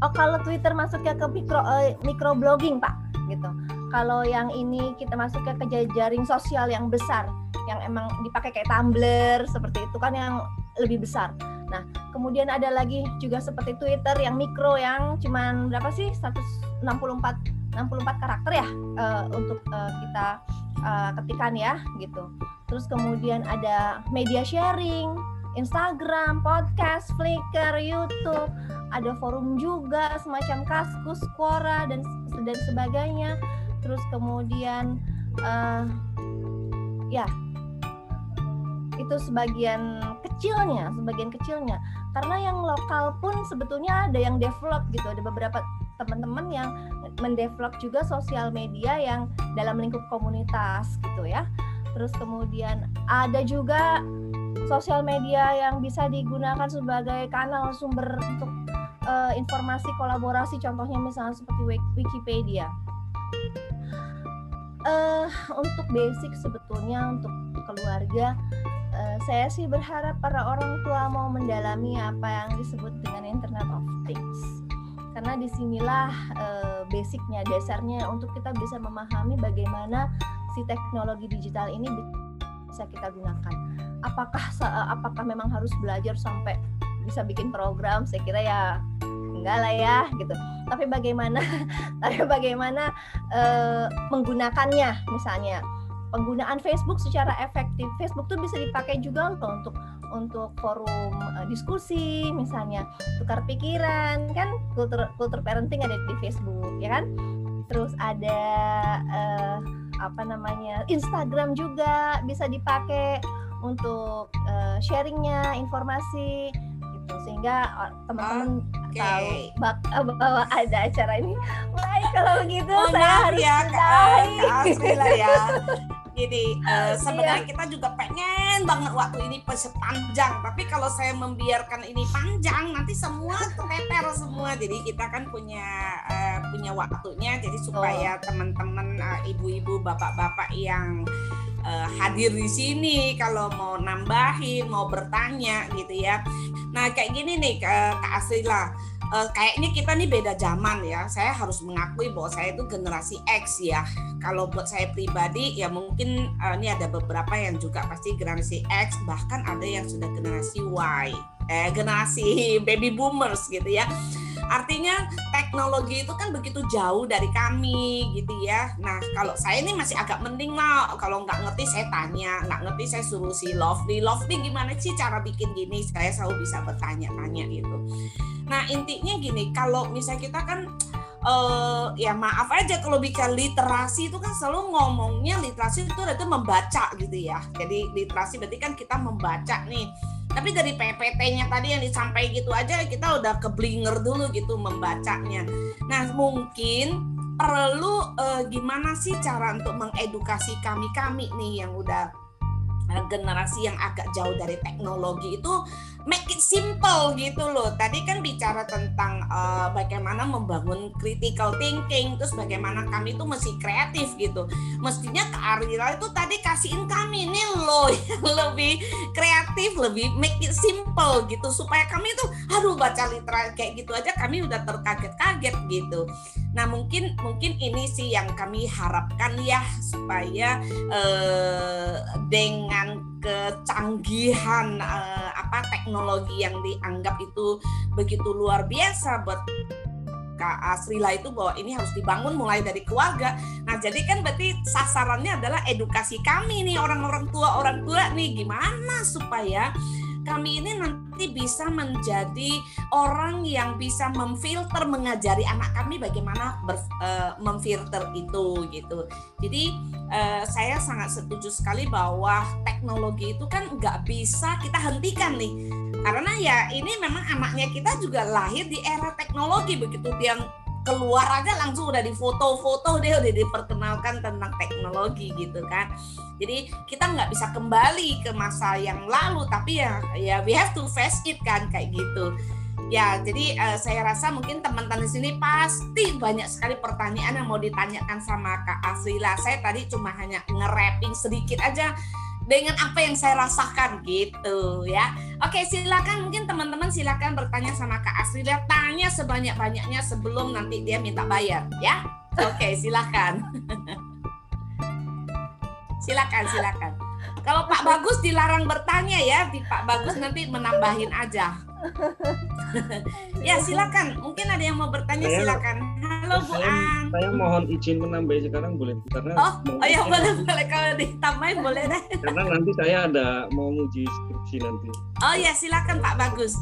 oh kalau Twitter masuknya ke mikro uh, microblogging pak gitu. Kalau yang ini kita masuknya ke jaring sosial yang besar yang emang dipakai kayak Tumblr seperti itu kan yang lebih besar. Nah, kemudian ada lagi juga seperti Twitter yang mikro yang cuman berapa sih? 164 64 karakter ya uh, untuk uh, kita uh, ketikan ya gitu. Terus kemudian ada media sharing, Instagram, podcast, Flickr, YouTube, ada forum juga semacam Kaskus, Quora dan dan sebagainya. Terus kemudian uh, ya itu sebagian kecilnya, sebagian kecilnya. Karena yang lokal pun sebetulnya ada yang develop gitu, ada beberapa teman-teman yang mendevelop juga sosial media yang dalam lingkup komunitas gitu ya. Terus kemudian ada juga sosial media yang bisa digunakan sebagai kanal sumber untuk uh, informasi kolaborasi contohnya misalnya seperti Wikipedia. Uh, untuk basic sebetulnya untuk keluarga Eh, saya sih berharap para orang tua mau mendalami apa yang disebut dengan Internet of Things. Karena di sinilah uh, basicnya dasarnya untuk kita bisa memahami bagaimana si teknologi digital ini bisa kita gunakan. Apakah apakah memang harus belajar sampai bisa bikin program? Saya kira ya enggak lah ya gitu. Tapi bagaimana tapi bagaimana uh, menggunakannya misalnya penggunaan Facebook secara efektif. Facebook tuh bisa dipakai juga loh untuk untuk forum uh, diskusi, misalnya tukar pikiran, kan kultur kultur parenting ada di Facebook, ya kan? Terus ada uh, apa namanya Instagram juga bisa dipakai untuk uh, sharingnya informasi gitu sehingga teman-teman okay. tahu bak bahwa ada acara ini. Baik kalau begitu oh, saya harus ya, Kak, ya. Gini uh, sebenarnya iya. kita juga pengen banget waktu ini sepanjang. Tapi kalau saya membiarkan ini panjang nanti semua terteter semua. Jadi kita kan punya uh, punya waktunya. Jadi supaya oh. teman-teman uh, ibu-ibu bapak-bapak yang uh, hadir di sini kalau mau nambahin mau bertanya gitu ya. Nah kayak gini nih uh, Kak Asrila uh, kayaknya kita nih beda zaman ya. Saya harus mengakui bahwa saya itu generasi X ya. Kalau buat saya pribadi ya mungkin uh, ini ada beberapa yang juga pasti generasi X, bahkan ada yang sudah generasi Y, eh generasi baby boomers gitu ya. Artinya teknologi itu kan begitu jauh dari kami gitu ya. Nah kalau saya ini masih agak mending lah. Kalau nggak ngerti saya tanya, nggak ngerti saya suruh si Lovely. Lovely gimana sih cara bikin gini? Saya selalu bisa bertanya-tanya gitu. Nah intinya gini, kalau misalnya kita kan uh, ya maaf aja kalau bicara literasi itu kan selalu ngomongnya literasi itu itu membaca gitu ya. Jadi literasi berarti kan kita membaca nih. Tapi dari PPT-nya tadi yang disampaikan gitu aja kita udah keblinger dulu gitu membacanya. Nah mungkin perlu uh, gimana sih cara untuk mengedukasi kami-kami nih yang udah eh, generasi yang agak jauh dari teknologi itu make it simple gitu loh. Tadi kan bicara tentang uh, bagaimana membangun critical thinking, terus bagaimana kami itu mesti kreatif gitu. Mestinya ke Arila itu tadi kasihin kami nih loh yang lebih kreatif, lebih make it simple gitu supaya kami itu aduh baca literal kayak gitu aja kami udah terkaget-kaget gitu. Nah mungkin mungkin ini sih yang kami harapkan ya supaya uh, dengan kecanggihan uh, apa teknologi yang dianggap itu begitu luar biasa buat Kak Asrila itu bahwa ini harus dibangun mulai dari keluarga. Nah, jadi kan berarti sasarannya adalah edukasi kami nih orang-orang tua orang tua nih gimana supaya kami ini nanti bisa menjadi orang yang bisa memfilter mengajari anak kami bagaimana uh, memfilter itu gitu. Jadi uh, saya sangat setuju sekali bahwa teknologi itu kan nggak bisa kita hentikan nih karena ya ini memang anaknya kita juga lahir di era teknologi begitu dia keluar aja langsung udah di foto-foto dia udah diperkenalkan tentang teknologi gitu kan. Jadi kita nggak bisa kembali ke masa yang lalu tapi ya ya we have to face it kan kayak gitu. Ya jadi uh, saya rasa mungkin teman-teman di sini pasti banyak sekali pertanyaan yang mau ditanyakan sama Kak Asrila saya tadi cuma hanya nge-rapping sedikit aja dengan apa yang saya rasakan gitu ya. Oke, silakan mungkin teman-teman silakan bertanya sama Kak Asri dia tanya sebanyak-banyaknya sebelum nanti dia minta bayar ya. Oke, silakan. silakan, silakan. Kalau Pak Bagus dilarang bertanya ya, di Pak Bagus nanti menambahin aja. ya silakan, mungkin ada yang mau bertanya silakan. Bu saya, saya mohon izin menambah sekarang boleh karena Oh, oh ya boleh boleh kalau ditambahin boleh deh. karena nanti saya ada mau uji skripsi nanti. Oh ya silakan Pak Bagus.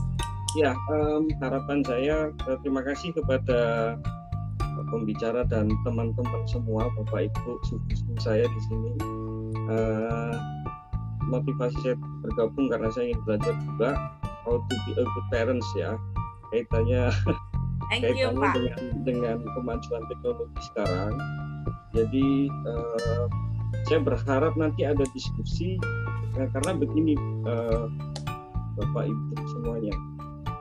Ya, em, harapan saya eh, terima kasih kepada eh, pembicara dan teman-teman semua, Bapak Ibu, suku saya di sini. Eh, motivasi saya bergabung karena saya ingin belajar juga how to be a good parents ya. Kaitannya Thank you kaitannya Pak. dengan dengan kemajuan teknologi sekarang. Jadi eh, saya berharap nanti ada diskusi eh, karena begini eh, Bapak Ibu semuanya.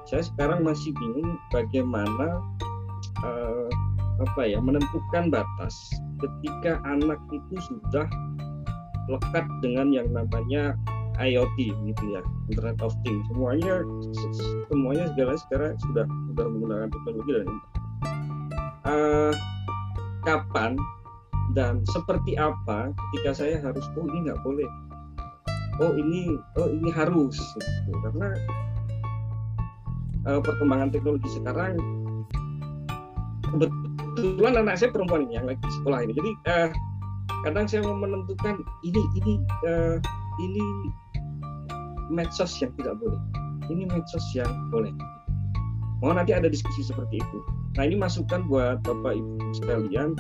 Saya sekarang masih bingung bagaimana eh, apa ya menentukan batas ketika anak itu sudah lekat dengan yang namanya IoT gitu ya Internet of Things semuanya semuanya segala sekarang sudah sudah menggunakan teknologi dan. Eh, kapan dan seperti apa ketika saya harus oh ini nggak boleh oh ini oh ini harus gitu. karena eh, perkembangan teknologi sekarang kebetulan anak saya perempuan ini yang lagi sekolah ini jadi eh, kadang saya mau menentukan ini ini eh, ini medsos yang tidak boleh. Ini medsos yang boleh. Mau nanti ada diskusi seperti itu. Nah ini masukan buat bapak ibu sekalian.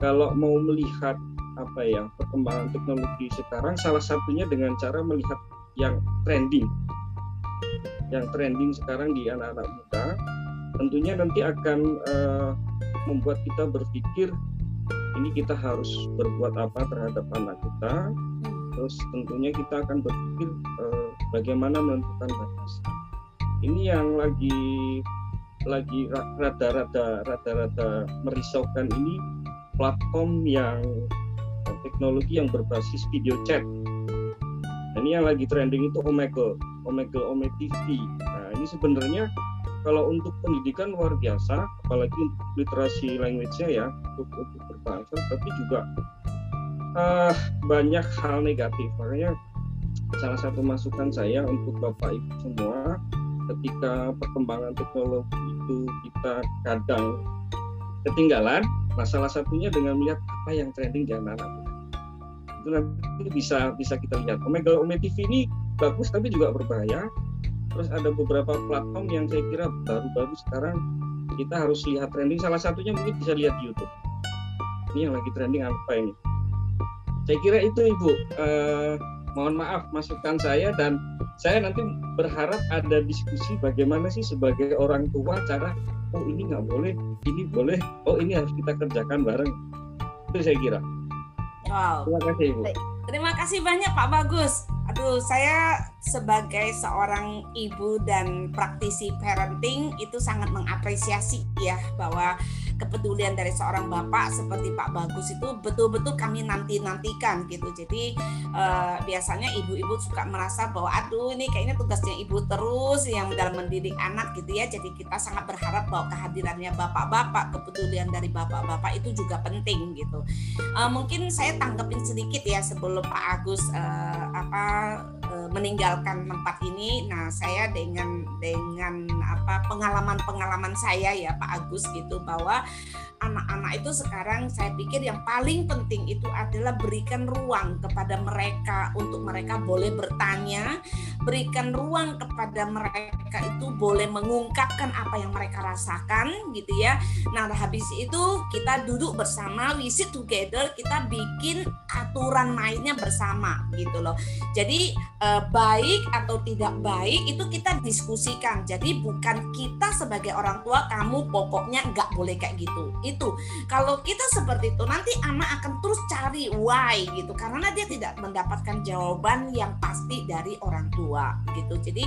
Kalau mau melihat apa ya perkembangan teknologi sekarang salah satunya dengan cara melihat yang trending. Yang trending sekarang di anak-anak muda tentunya nanti akan eh, membuat kita berpikir ini kita harus berbuat apa terhadap anak kita. Terus tentunya kita akan berpikir eh, bagaimana menentukan batas ini yang lagi lagi ra- rada-rada rada-rada merisaukan ini platform yang teknologi yang berbasis video chat. Ini yang lagi trending itu Omegle Omegle Ome TV nah ini sebenarnya kalau untuk pendidikan luar biasa apalagi untuk literasi language-nya ya untuk, untuk berbahasa tapi juga eh, banyak hal negatif. Makanya salah satu masukan saya untuk bapak ibu semua ketika perkembangan teknologi itu kita kadang ketinggalan nah salah satunya dengan melihat apa yang trending di anak-anak itu nanti bisa bisa kita lihat. Omega Ome TV ini bagus tapi juga berbahaya. Terus ada beberapa platform yang saya kira baru-baru sekarang kita harus lihat trending. Salah satunya mungkin bisa lihat di YouTube. Ini yang lagi trending apa ini? Saya kira itu ibu. Eh, mohon maaf masukan saya dan saya nanti berharap ada diskusi bagaimana sih sebagai orang tua cara oh ini nggak boleh ini boleh oh ini harus kita kerjakan bareng itu saya kira Wow. terima kasih ibu. Terima kasih banyak Pak Bagus. Aduh, saya sebagai seorang ibu dan praktisi parenting itu sangat mengapresiasi ya bahwa kepedulian dari seorang bapak seperti Pak Bagus itu betul-betul kami nanti-nantikan gitu. Jadi eh, biasanya ibu-ibu suka merasa bahwa aduh ini kayaknya tugasnya ibu terus yang dalam mendidik anak gitu ya. Jadi kita sangat berharap bahwa kehadirannya bapak-bapak, kepedulian dari bapak-bapak itu juga penting gitu. Uh, mungkin saya tanggepin sedikit ya sebelum Pak Agus uh, apa uh, meninggalkan tempat ini. Nah, saya dengan dengan apa pengalaman-pengalaman saya ya Pak Agus gitu bahwa anak-anak itu sekarang saya pikir yang paling penting itu adalah berikan ruang kepada mereka untuk mereka boleh bertanya, berikan ruang kepada mereka itu boleh mengungkapkan apa yang mereka rasakan gitu ya. Nah, habis itu kita duduk bersama, we sit together, kita bikin aturan mainnya bersama gitu loh. Jadi eh, baik atau tidak baik itu kita diskusikan. Jadi bukan kita sebagai orang tua kamu pokoknya nggak boleh kayak gitu. Itu kalau kita seperti itu nanti anak akan terus cari why gitu. Karena dia tidak mendapatkan jawaban yang pasti dari orang tua gitu. Jadi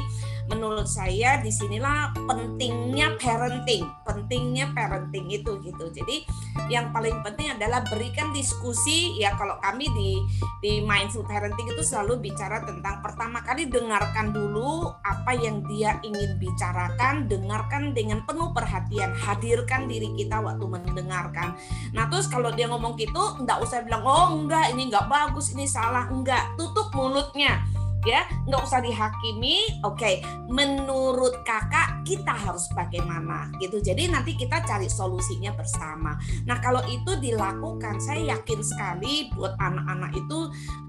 menurut saya di sinilah pentingnya parenting pentingnya parenting itu gitu. Jadi yang paling penting adalah berikan diskusi. Ya kalau kami di di mindful parenting itu selalu bicara tentang pertama kali dengarkan dulu apa yang dia ingin bicarakan dengarkan dengan penuh perhatian hadirkan diri kita waktu mendengarkan. Nah terus kalau dia ngomong gitu, nggak usah bilang oh enggak ini nggak bagus ini salah. Enggak, tutup mulutnya ya. Nggak usah dihakimi. Oke okay. menurut kakak kita harus bagaimana? Gitu. Jadi nanti kita cari solusinya bersama. Nah kalau itu dilakukan saya yakin sekali buat anak-anak itu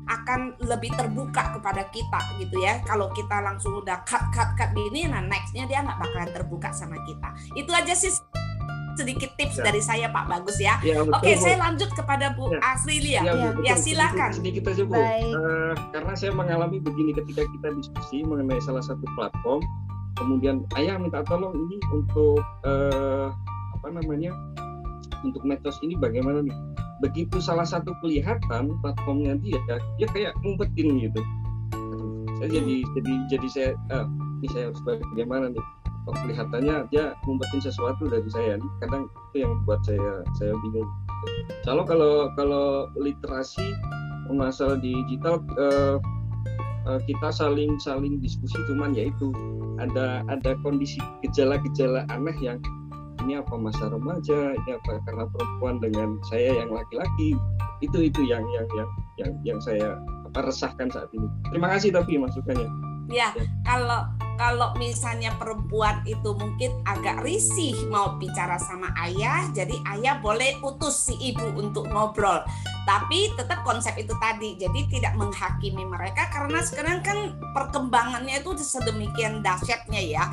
akan lebih terbuka kepada kita gitu ya. Kalau kita langsung udah cut cut cut gini nah nextnya dia nggak bakalan terbuka sama kita. Itu aja sih sedikit tips ya. dari saya Pak Bagus ya. ya betul, Oke, Bu. saya lanjut kepada Bu ya. Asrilia. Ya, ya, ya silakan. Sedikit, sedikit aja Bu. Uh, karena saya mengalami begini ketika kita diskusi mengenai salah satu platform, kemudian ayah minta tolong ini untuk uh, apa namanya untuk metos ini bagaimana nih? Begitu salah satu kelihatan platformnya dia, dia kayak ngumpetin gitu. saya jadi jadi jadi saya, uh, ini saya harus bagaimana nih? Kok kelihatannya dia ngumpetin sesuatu dari saya kadang itu yang membuat saya saya bingung. Kalau kalau kalau literasi masalah digital eh, eh, kita saling saling diskusi cuman yaitu ada ada kondisi gejala-gejala aneh yang ini apa masa remaja? Ini apa karena perempuan dengan saya yang laki-laki? Itu itu yang yang yang yang yang saya apa resahkan saat ini. Terima kasih tapi masukannya. Ya, ya. kalau kalau misalnya perempuan itu mungkin agak risih mau bicara sama ayah, jadi ayah boleh utus si ibu untuk ngobrol. Tapi tetap konsep itu tadi, jadi tidak menghakimi mereka karena sekarang kan perkembangannya itu sedemikian dahsyatnya ya.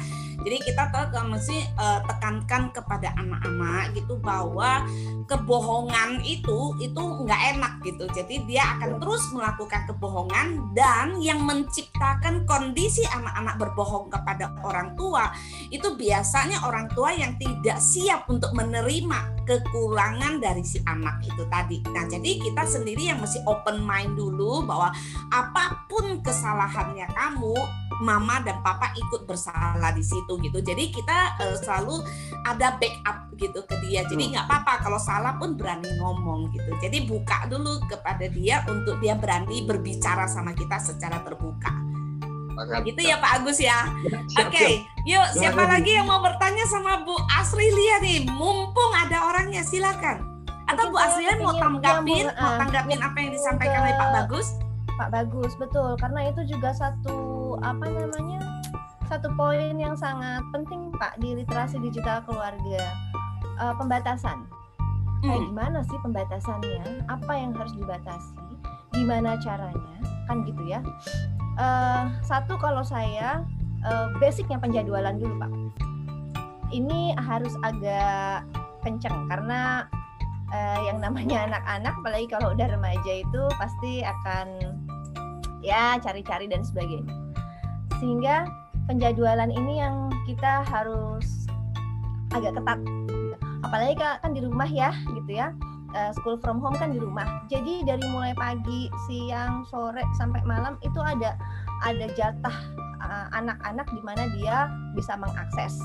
Jadi kita mesti uh, tekankan kepada anak-anak gitu bahwa kebohongan itu itu nggak enak gitu. Jadi dia akan terus melakukan kebohongan dan yang menciptakan kondisi anak-anak berbohong kepada orang tua itu biasanya orang tua yang tidak siap untuk menerima kekurangan dari si anak itu tadi. Nah, jadi kita sendiri yang mesti open mind dulu bahwa apa pun kesalahannya kamu mama dan papa ikut bersalah di situ gitu. Jadi kita uh, selalu ada backup gitu ke dia. Jadi hmm. nggak apa-apa kalau salah pun berani ngomong gitu. Jadi buka dulu kepada dia untuk dia berani berbicara sama kita secara terbuka. Nah, gitu ya Pak Agus ya. Oke, okay. yuk siapa lagi yang mau bertanya sama Bu Asrilia nih? Mumpung ada orangnya, silakan. Atau Bu Asrilia mau tanggapin, mau tanggapin apa yang disampaikan oleh Pak Bagus? Pak Bagus, betul. Karena itu juga satu apa namanya satu poin yang sangat penting Pak di literasi digital keluarga uh, pembatasan. Kayak hmm. gimana sih pembatasannya? Apa yang harus dibatasi? Gimana caranya? Kan gitu ya. Uh, satu kalau saya uh, basicnya penjadwalan dulu Pak. Ini harus agak kenceng karena uh, yang namanya anak-anak apalagi kalau udah remaja itu pasti akan ya cari-cari dan sebagainya sehingga penjadwalan ini yang kita harus agak ketat apalagi kan di rumah ya gitu ya. Eh, school from home kan di rumah. Jadi dari mulai pagi siang sore sampai malam itu ada ada jatah eh, anak-anak di mana dia bisa mengakses.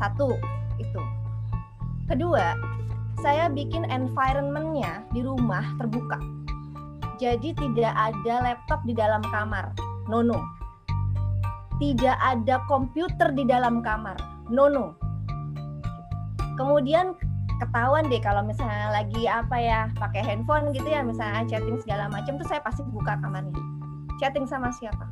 Satu itu. Kedua saya bikin environmentnya di rumah terbuka. Jadi tidak ada laptop di dalam kamar. No no tidak ada komputer di dalam kamar. No no. Kemudian ketahuan deh kalau misalnya lagi apa ya pakai handphone gitu ya misalnya chatting segala macam tuh saya pasti buka kamarnya. Chatting sama siapa?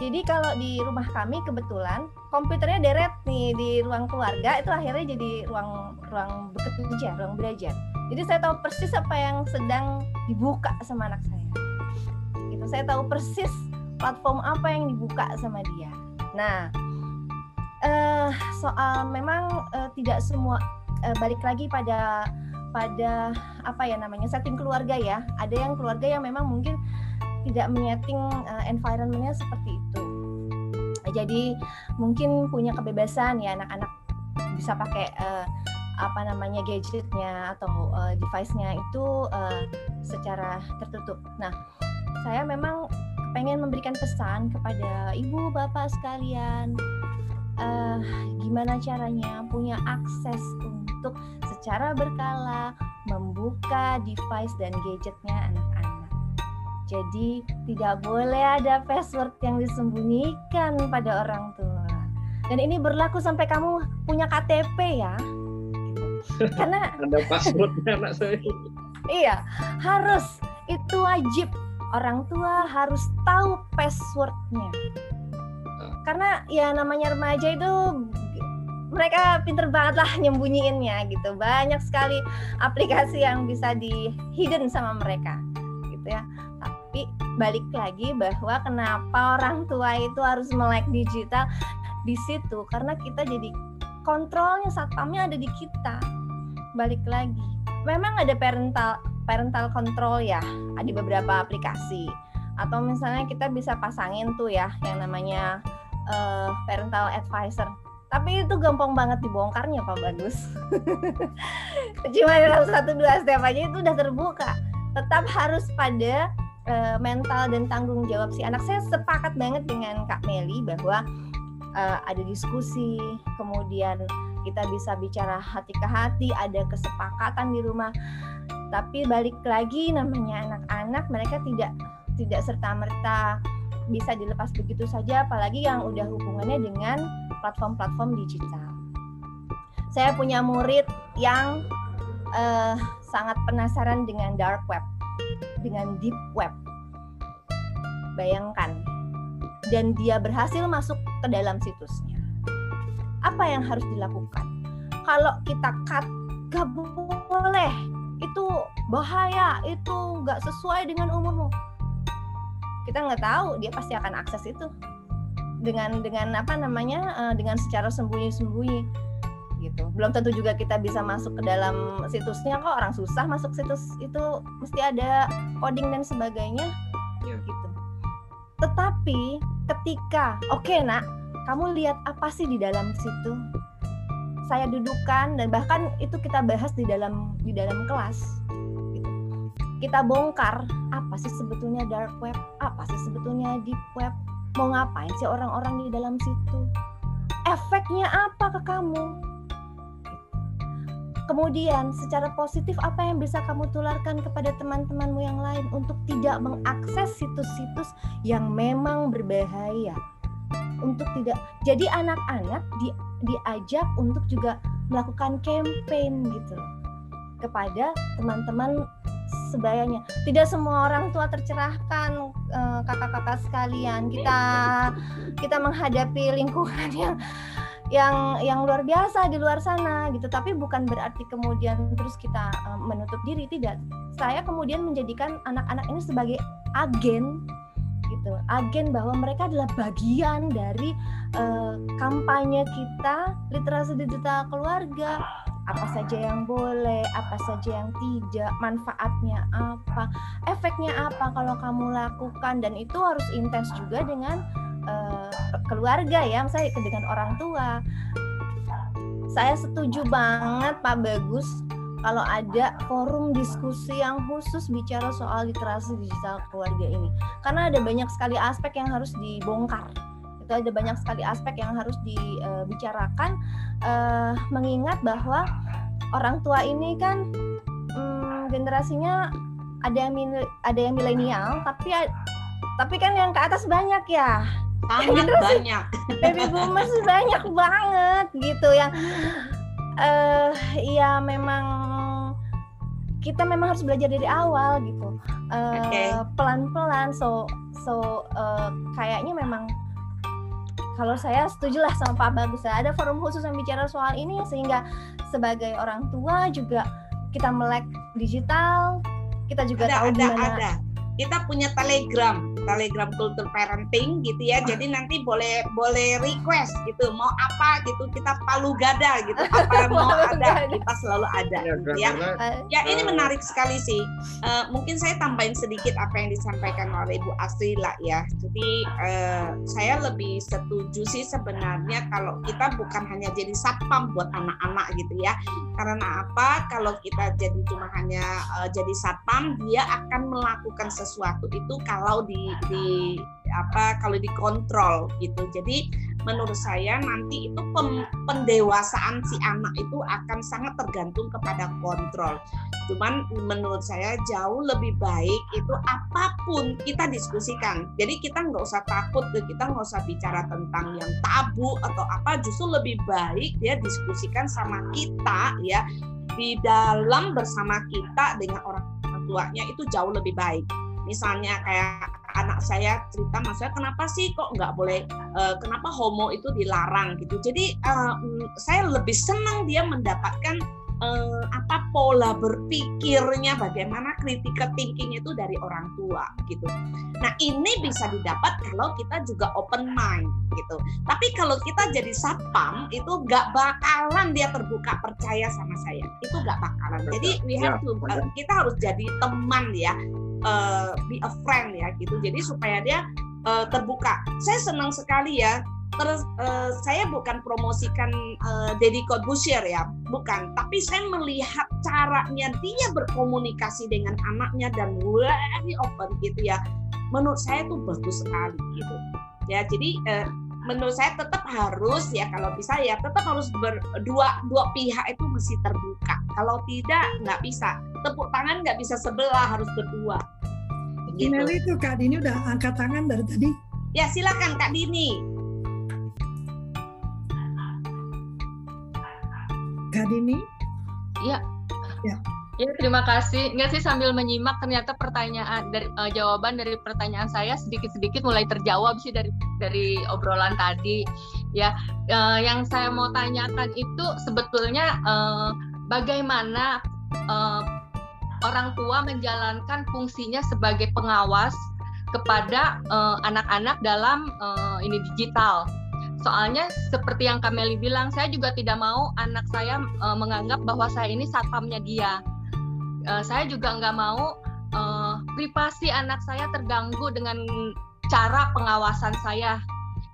Jadi kalau di rumah kami kebetulan komputernya deret nih di ruang keluarga itu akhirnya jadi ruang ruang bekerja, ruang belajar. Jadi saya tahu persis apa yang sedang dibuka sama anak saya. Gitu. Saya tahu persis platform apa yang dibuka sama dia. Nah, eh, soal memang eh, tidak semua eh, balik lagi pada pada apa ya namanya setting keluarga ya. Ada yang keluarga yang memang mungkin tidak menyeting uh, environmentnya seperti itu. Jadi mungkin punya kebebasan ya anak-anak bisa pakai uh, apa namanya gadgetnya atau uh, device-nya itu uh, secara tertutup. Nah, saya memang pengen memberikan pesan kepada ibu bapak sekalian, uh, gimana caranya punya akses untuk secara berkala membuka device dan gadgetnya anak-anak. Jadi tidak boleh ada password yang disembunyikan pada orang tua. Dan ini berlaku sampai kamu punya KTP ya. Karena ada passwordnya anak saya. Iya, harus itu wajib. Orang tua harus tahu passwordnya. Karena ya namanya remaja itu mereka pinter banget lah nyembunyiinnya gitu. Banyak sekali aplikasi yang bisa di hidden sama mereka gitu ya tapi balik lagi bahwa kenapa orang tua itu harus melek digital di situ karena kita jadi kontrolnya satpamnya ada di kita balik lagi memang ada parental parental control ya di beberapa aplikasi. Atau misalnya kita bisa pasangin tuh ya yang namanya uh, parental advisor. Tapi itu gampang banget dibongkarnya pak bagus. Cuma dalam satu dua step aja itu udah terbuka. Tetap harus pada uh, mental dan tanggung jawab si anak. Saya sepakat banget dengan Kak Meli bahwa uh, ada diskusi kemudian kita bisa bicara hati ke hati ada kesepakatan di rumah tapi balik lagi namanya anak-anak mereka tidak tidak serta merta bisa dilepas begitu saja apalagi yang udah hubungannya dengan platform-platform digital saya punya murid yang uh, sangat penasaran dengan dark web dengan deep web. Bayangkan, dan dia berhasil masuk ke dalam situsnya. Apa yang harus dilakukan? Kalau kita cut, gak boleh. Itu bahaya, itu gak sesuai dengan umurmu. Kita nggak tahu, dia pasti akan akses itu dengan dengan apa namanya uh, dengan secara sembunyi-sembunyi gitu. Belum tentu juga kita bisa masuk ke dalam situsnya kok orang susah masuk situs itu mesti ada coding dan sebagainya ya. gitu. Tetapi ketika oke okay, nak, kamu lihat apa sih di dalam situ? Saya dudukkan dan bahkan itu kita bahas di dalam di dalam kelas. Gitu. Kita bongkar apa sih sebetulnya dark web, apa sih sebetulnya deep web, mau ngapain sih orang-orang di dalam situ? Efeknya apa ke kamu? Kemudian, secara positif apa yang bisa kamu tularkan kepada teman-temanmu yang lain untuk tidak mengakses situs-situs yang memang berbahaya. Untuk tidak jadi anak-anak di, diajak untuk juga melakukan campaign gitu kepada teman-teman sebayanya. Tidak semua orang tua tercerahkan eh, kakak-kakak sekalian. Kita kita menghadapi lingkungan yang yang yang luar biasa di luar sana gitu tapi bukan berarti kemudian terus kita uh, menutup diri tidak saya kemudian menjadikan anak-anak ini sebagai agen gitu. Agen bahwa mereka adalah bagian dari uh, kampanye kita literasi digital keluarga. Apa saja yang boleh, apa saja yang tidak, manfaatnya apa, efeknya apa kalau kamu lakukan. Dan itu harus intens juga dengan uh, keluarga ya, saya dengan orang tua. Saya setuju banget Pak Bagus kalau ada forum diskusi yang khusus bicara soal literasi digital keluarga ini. Karena ada banyak sekali aspek yang harus dibongkar. Itu ada banyak sekali aspek yang harus dibicarakan uh, mengingat bahwa orang tua ini kan um, generasinya ada yang ada yang milenial tapi tapi kan yang ke atas banyak ya sangat banyak baby boomers banyak banget gitu yang uh, ya memang kita memang harus belajar dari awal gitu uh, eh, okay. pelan-pelan so so uh, kayaknya memang kalau saya setuju lah sama Pak Bagus ada forum khusus yang bicara soal ini sehingga sebagai orang tua juga kita melek digital kita juga ada, tahu ada, gimana ada. Kita punya Telegram, Telegram Kultur Parenting gitu ya. Jadi nanti boleh boleh request gitu, mau apa gitu kita palu gada gitu. Apa yang mau ada, kita selalu ada Ya, gitu ya. Ya ini Eh. menarik sekali sih. Eh, mungkin saya tambahin sedikit apa yang disampaikan oleh Ibu Astrila ya. Jadi eh, saya lebih setuju sih sebenarnya kalau kita bukan hanya jadi satpam buat anak-anak gitu ya. Karena apa? Kalau kita jadi cuma hanya eh, jadi satpam, dia akan melakukan sesuatu itu kalau di di apa kalau dikontrol gitu. Jadi menurut saya nanti itu pem- pendewasaan si anak itu akan sangat tergantung kepada kontrol. Cuman menurut saya jauh lebih baik itu apa pun kita diskusikan. Jadi kita nggak usah takut, kita nggak usah bicara tentang yang tabu atau apa. Justru lebih baik dia diskusikan sama kita ya di dalam bersama kita dengan orang tuanya itu jauh lebih baik. Misalnya kayak anak saya cerita, mas saya kenapa sih kok nggak boleh eh, kenapa homo itu dilarang gitu. Jadi mm, saya lebih senang dia mendapatkan eh, apa pola berpikirnya, bagaimana critical thinking itu dari orang tua gitu. Nah ini bisa didapat kalau kita juga open mind gitu. Tapi kalau kita jadi satpam itu nggak bakalan dia terbuka percaya sama saya. Itu nggak bakalan. Jadi we have to Ya, kita harus jadi teman ya, eh, be a friend ya gitu. Jadi supaya dia eh, terbuka. Saya senang sekali ya. Terus eh, saya bukan promosikan eh, Deddy Corbuzier ya, bukan. Tapi saya melihat caranya dia berkomunikasi dengan anaknya dan very open gitu ya. Menurut saya itu bagus sekali gitu. Ya, jadi eh, menurut saya tetap harus ya kalau bisa ya tetap harus berdua dua pihak itu mesti terbuka. Kalau tidak nggak bisa. Tepuk tangan nggak bisa sebelah harus berdua. Meli itu Kak Dini udah angkat tangan dari tadi. Ya silakan Kak Dini. Kak Dini, Ya, terima kasih. Enggak sih sambil menyimak ternyata pertanyaan dari eh, jawaban dari pertanyaan saya sedikit-sedikit mulai terjawab sih dari dari obrolan tadi. Ya, eh, yang saya mau tanyakan itu sebetulnya eh, bagaimana eh, orang tua menjalankan fungsinya sebagai pengawas kepada anak-anak dalam eh, ini digital. Soalnya seperti yang Kameli bilang, saya juga tidak mau anak saya eh, menganggap bahwa saya ini satpamnya dia. Eh, saya juga nggak mau eh, privasi anak saya terganggu dengan cara pengawasan saya.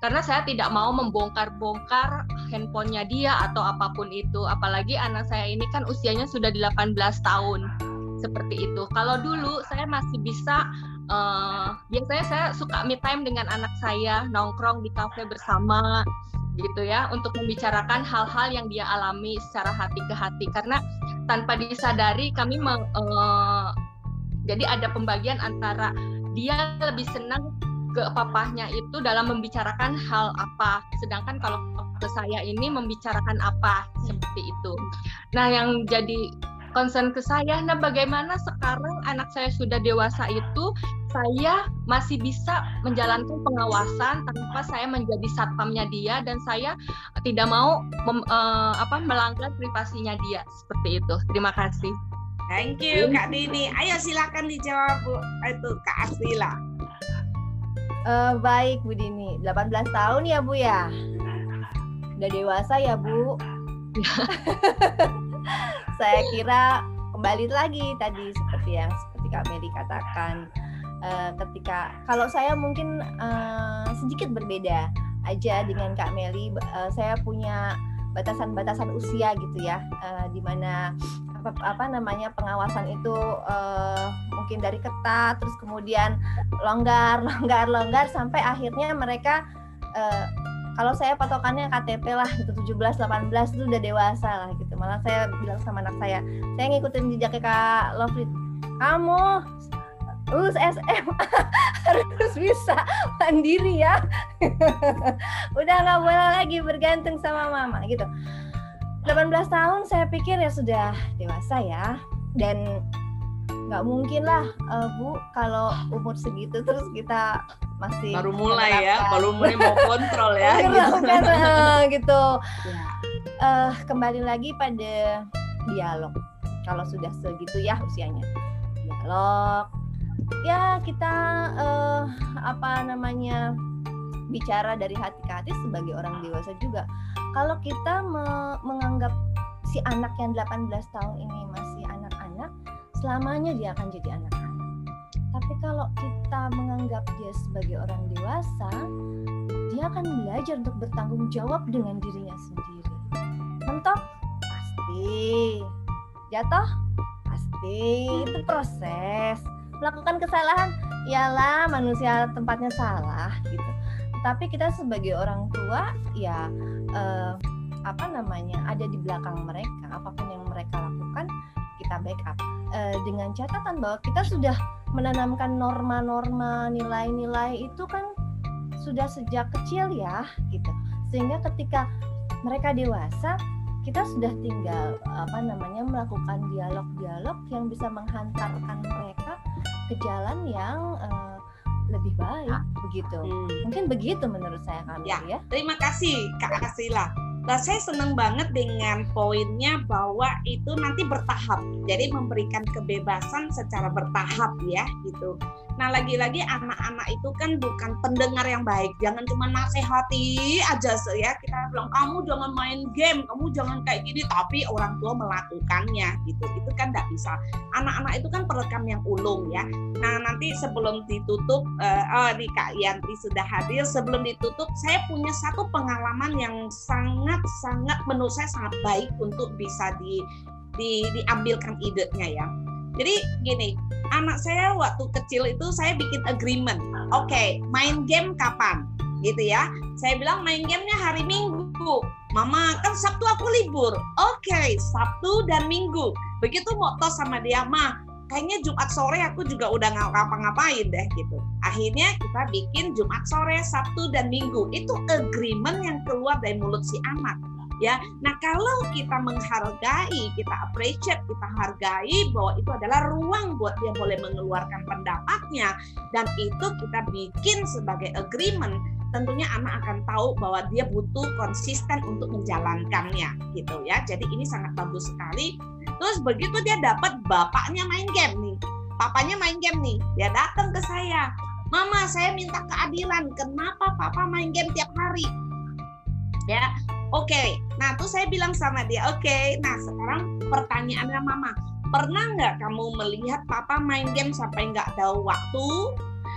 Karena saya tidak mau membongkar-bongkar handphonenya dia atau apa pun itu. Apalagi anak saya ini kan usianya sudah 18 tahun. Seperti itu. Kalau dulu saya masih bisa eh, biasanya saya suka me time dengan anak saya nongkrong di kafe bersama gitu ya untuk membicarakan hal-hal yang dia alami secara hati ke hati. Karena tanpa disadari kami meng- eh, jadi ada pembagian antara dia lebih senang ke papahnya itu dalam membicarakan hal apa. Sedangkan kalau ke saya ini membicarakan apa seperti itu. Nah yang jadi concern ke saya nah bagaimana sekarang anak saya sudah dewasa itu saya masih bisa menjalankan pengawasan tanpa saya menjadi satpamnya dia dan saya tidak mau mem- eh, apa melanggar privasinya dia seperti itu. Terima kasih. Thank you Kak Dini. Ayo silakan dijawab Bu. Itu Kak Asrila. Eh, baik Bu Dini, 18 tahun ya Bu ya. Udah dewasa ya Bu. Saya kira kembali lagi tadi seperti yang seperti Kak Meli katakan eh, ketika kalau saya mungkin eh, sedikit berbeda aja dengan Kak Meli, eh, saya punya batasan-batasan usia gitu ya, eh, di mana apa, apa namanya pengawasan itu eh, mungkin dari ketat, terus kemudian longgar, longgar, longgar sampai akhirnya mereka eh, kalau saya patokannya KTP lah gitu 17 18 itu udah dewasa lah gitu. Malah saya bilang sama anak saya, saya ngikutin jejaknya Kak Lovely. Kamu lulus SMA harus bisa mandiri ya. udah nggak boleh lagi bergantung sama mama gitu. 18 tahun saya pikir ya sudah dewasa ya dan nggak mungkin lah eh, bu kalau umur segitu terus kita masih baru mulai ya, baru mulai mau kontrol ya. gitu. Eh, gitu. Ya. Eh, kembali lagi pada dialog. Kalau sudah segitu ya usianya, dialog. Ya kita eh, apa namanya bicara dari hati ke hati sebagai orang dewasa juga. Kalau kita me- menganggap si anak yang 18 tahun ini masih anak-anak, selamanya dia akan jadi anak-anak. Tapi kalau kita menganggap dia sebagai orang dewasa, dia akan belajar untuk bertanggung jawab dengan dirinya sendiri. Mentok? Pasti. Jatuh? Pasti. Itu proses. Melakukan kesalahan, ialah manusia tempatnya salah gitu. Tapi kita sebagai orang tua, ya eh, apa namanya ada di belakang mereka. Apa pun yang mereka lakukan, kita backup Eh, dengan catatan bahwa kita sudah menanamkan norma-norma nilai-nilai itu kan sudah sejak kecil ya gitu sehingga ketika mereka dewasa kita sudah tinggal apa namanya melakukan dialog-dialog yang bisa menghantarkan mereka ke jalan yang eh, lebih baik begitu Hmm. mungkin begitu menurut saya kami Ya. ya Terima kasih Kak Asila. Nah, saya senang banget dengan poinnya bahwa itu nanti bertahap. Jadi memberikan kebebasan secara bertahap ya gitu. Nah, lagi-lagi anak-anak itu kan bukan pendengar yang baik. Jangan cuma nasihati aja se- ya. Kita bilang kamu jangan main game, kamu jangan kayak gini tapi orang tua melakukannya gitu. Itu kan tidak bisa. Anak-anak itu kan perekam yang ulung ya. Nah, nanti sebelum ditutup eh oh, di Kak Yanti sudah hadir. Sebelum ditutup, saya punya satu pengalaman yang sangat sangat menurut saya sangat baik untuk bisa di, di diambilkan idenya ya. Jadi gini, anak saya waktu kecil itu saya bikin agreement. Oke, main game kapan? Gitu ya. Saya bilang main gamenya hari Minggu. Mama kan Sabtu aku libur. Oke, Sabtu dan Minggu. Begitu mau tos sama dia, mah kayaknya Jumat sore aku juga udah nggak ngapa-ngapain deh gitu. Akhirnya kita bikin Jumat sore, Sabtu dan Minggu. Itu agreement yang keluar dari mulut si anak. Ya, nah kalau kita menghargai, kita appreciate, kita hargai bahwa itu adalah ruang buat dia boleh mengeluarkan pendapatnya dan itu kita bikin sebagai agreement, tentunya anak akan tahu bahwa dia butuh konsisten untuk menjalankannya gitu ya. Jadi ini sangat bagus sekali. Terus begitu dia dapat bapaknya main game nih, papanya main game nih, dia datang ke saya, Mama saya minta keadilan, kenapa papa main game tiap hari? Ya, oke. Nah tuh saya bilang sama dia, oke. Nah sekarang pertanyaannya Mama, pernah nggak kamu melihat papa main game sampai nggak ada waktu?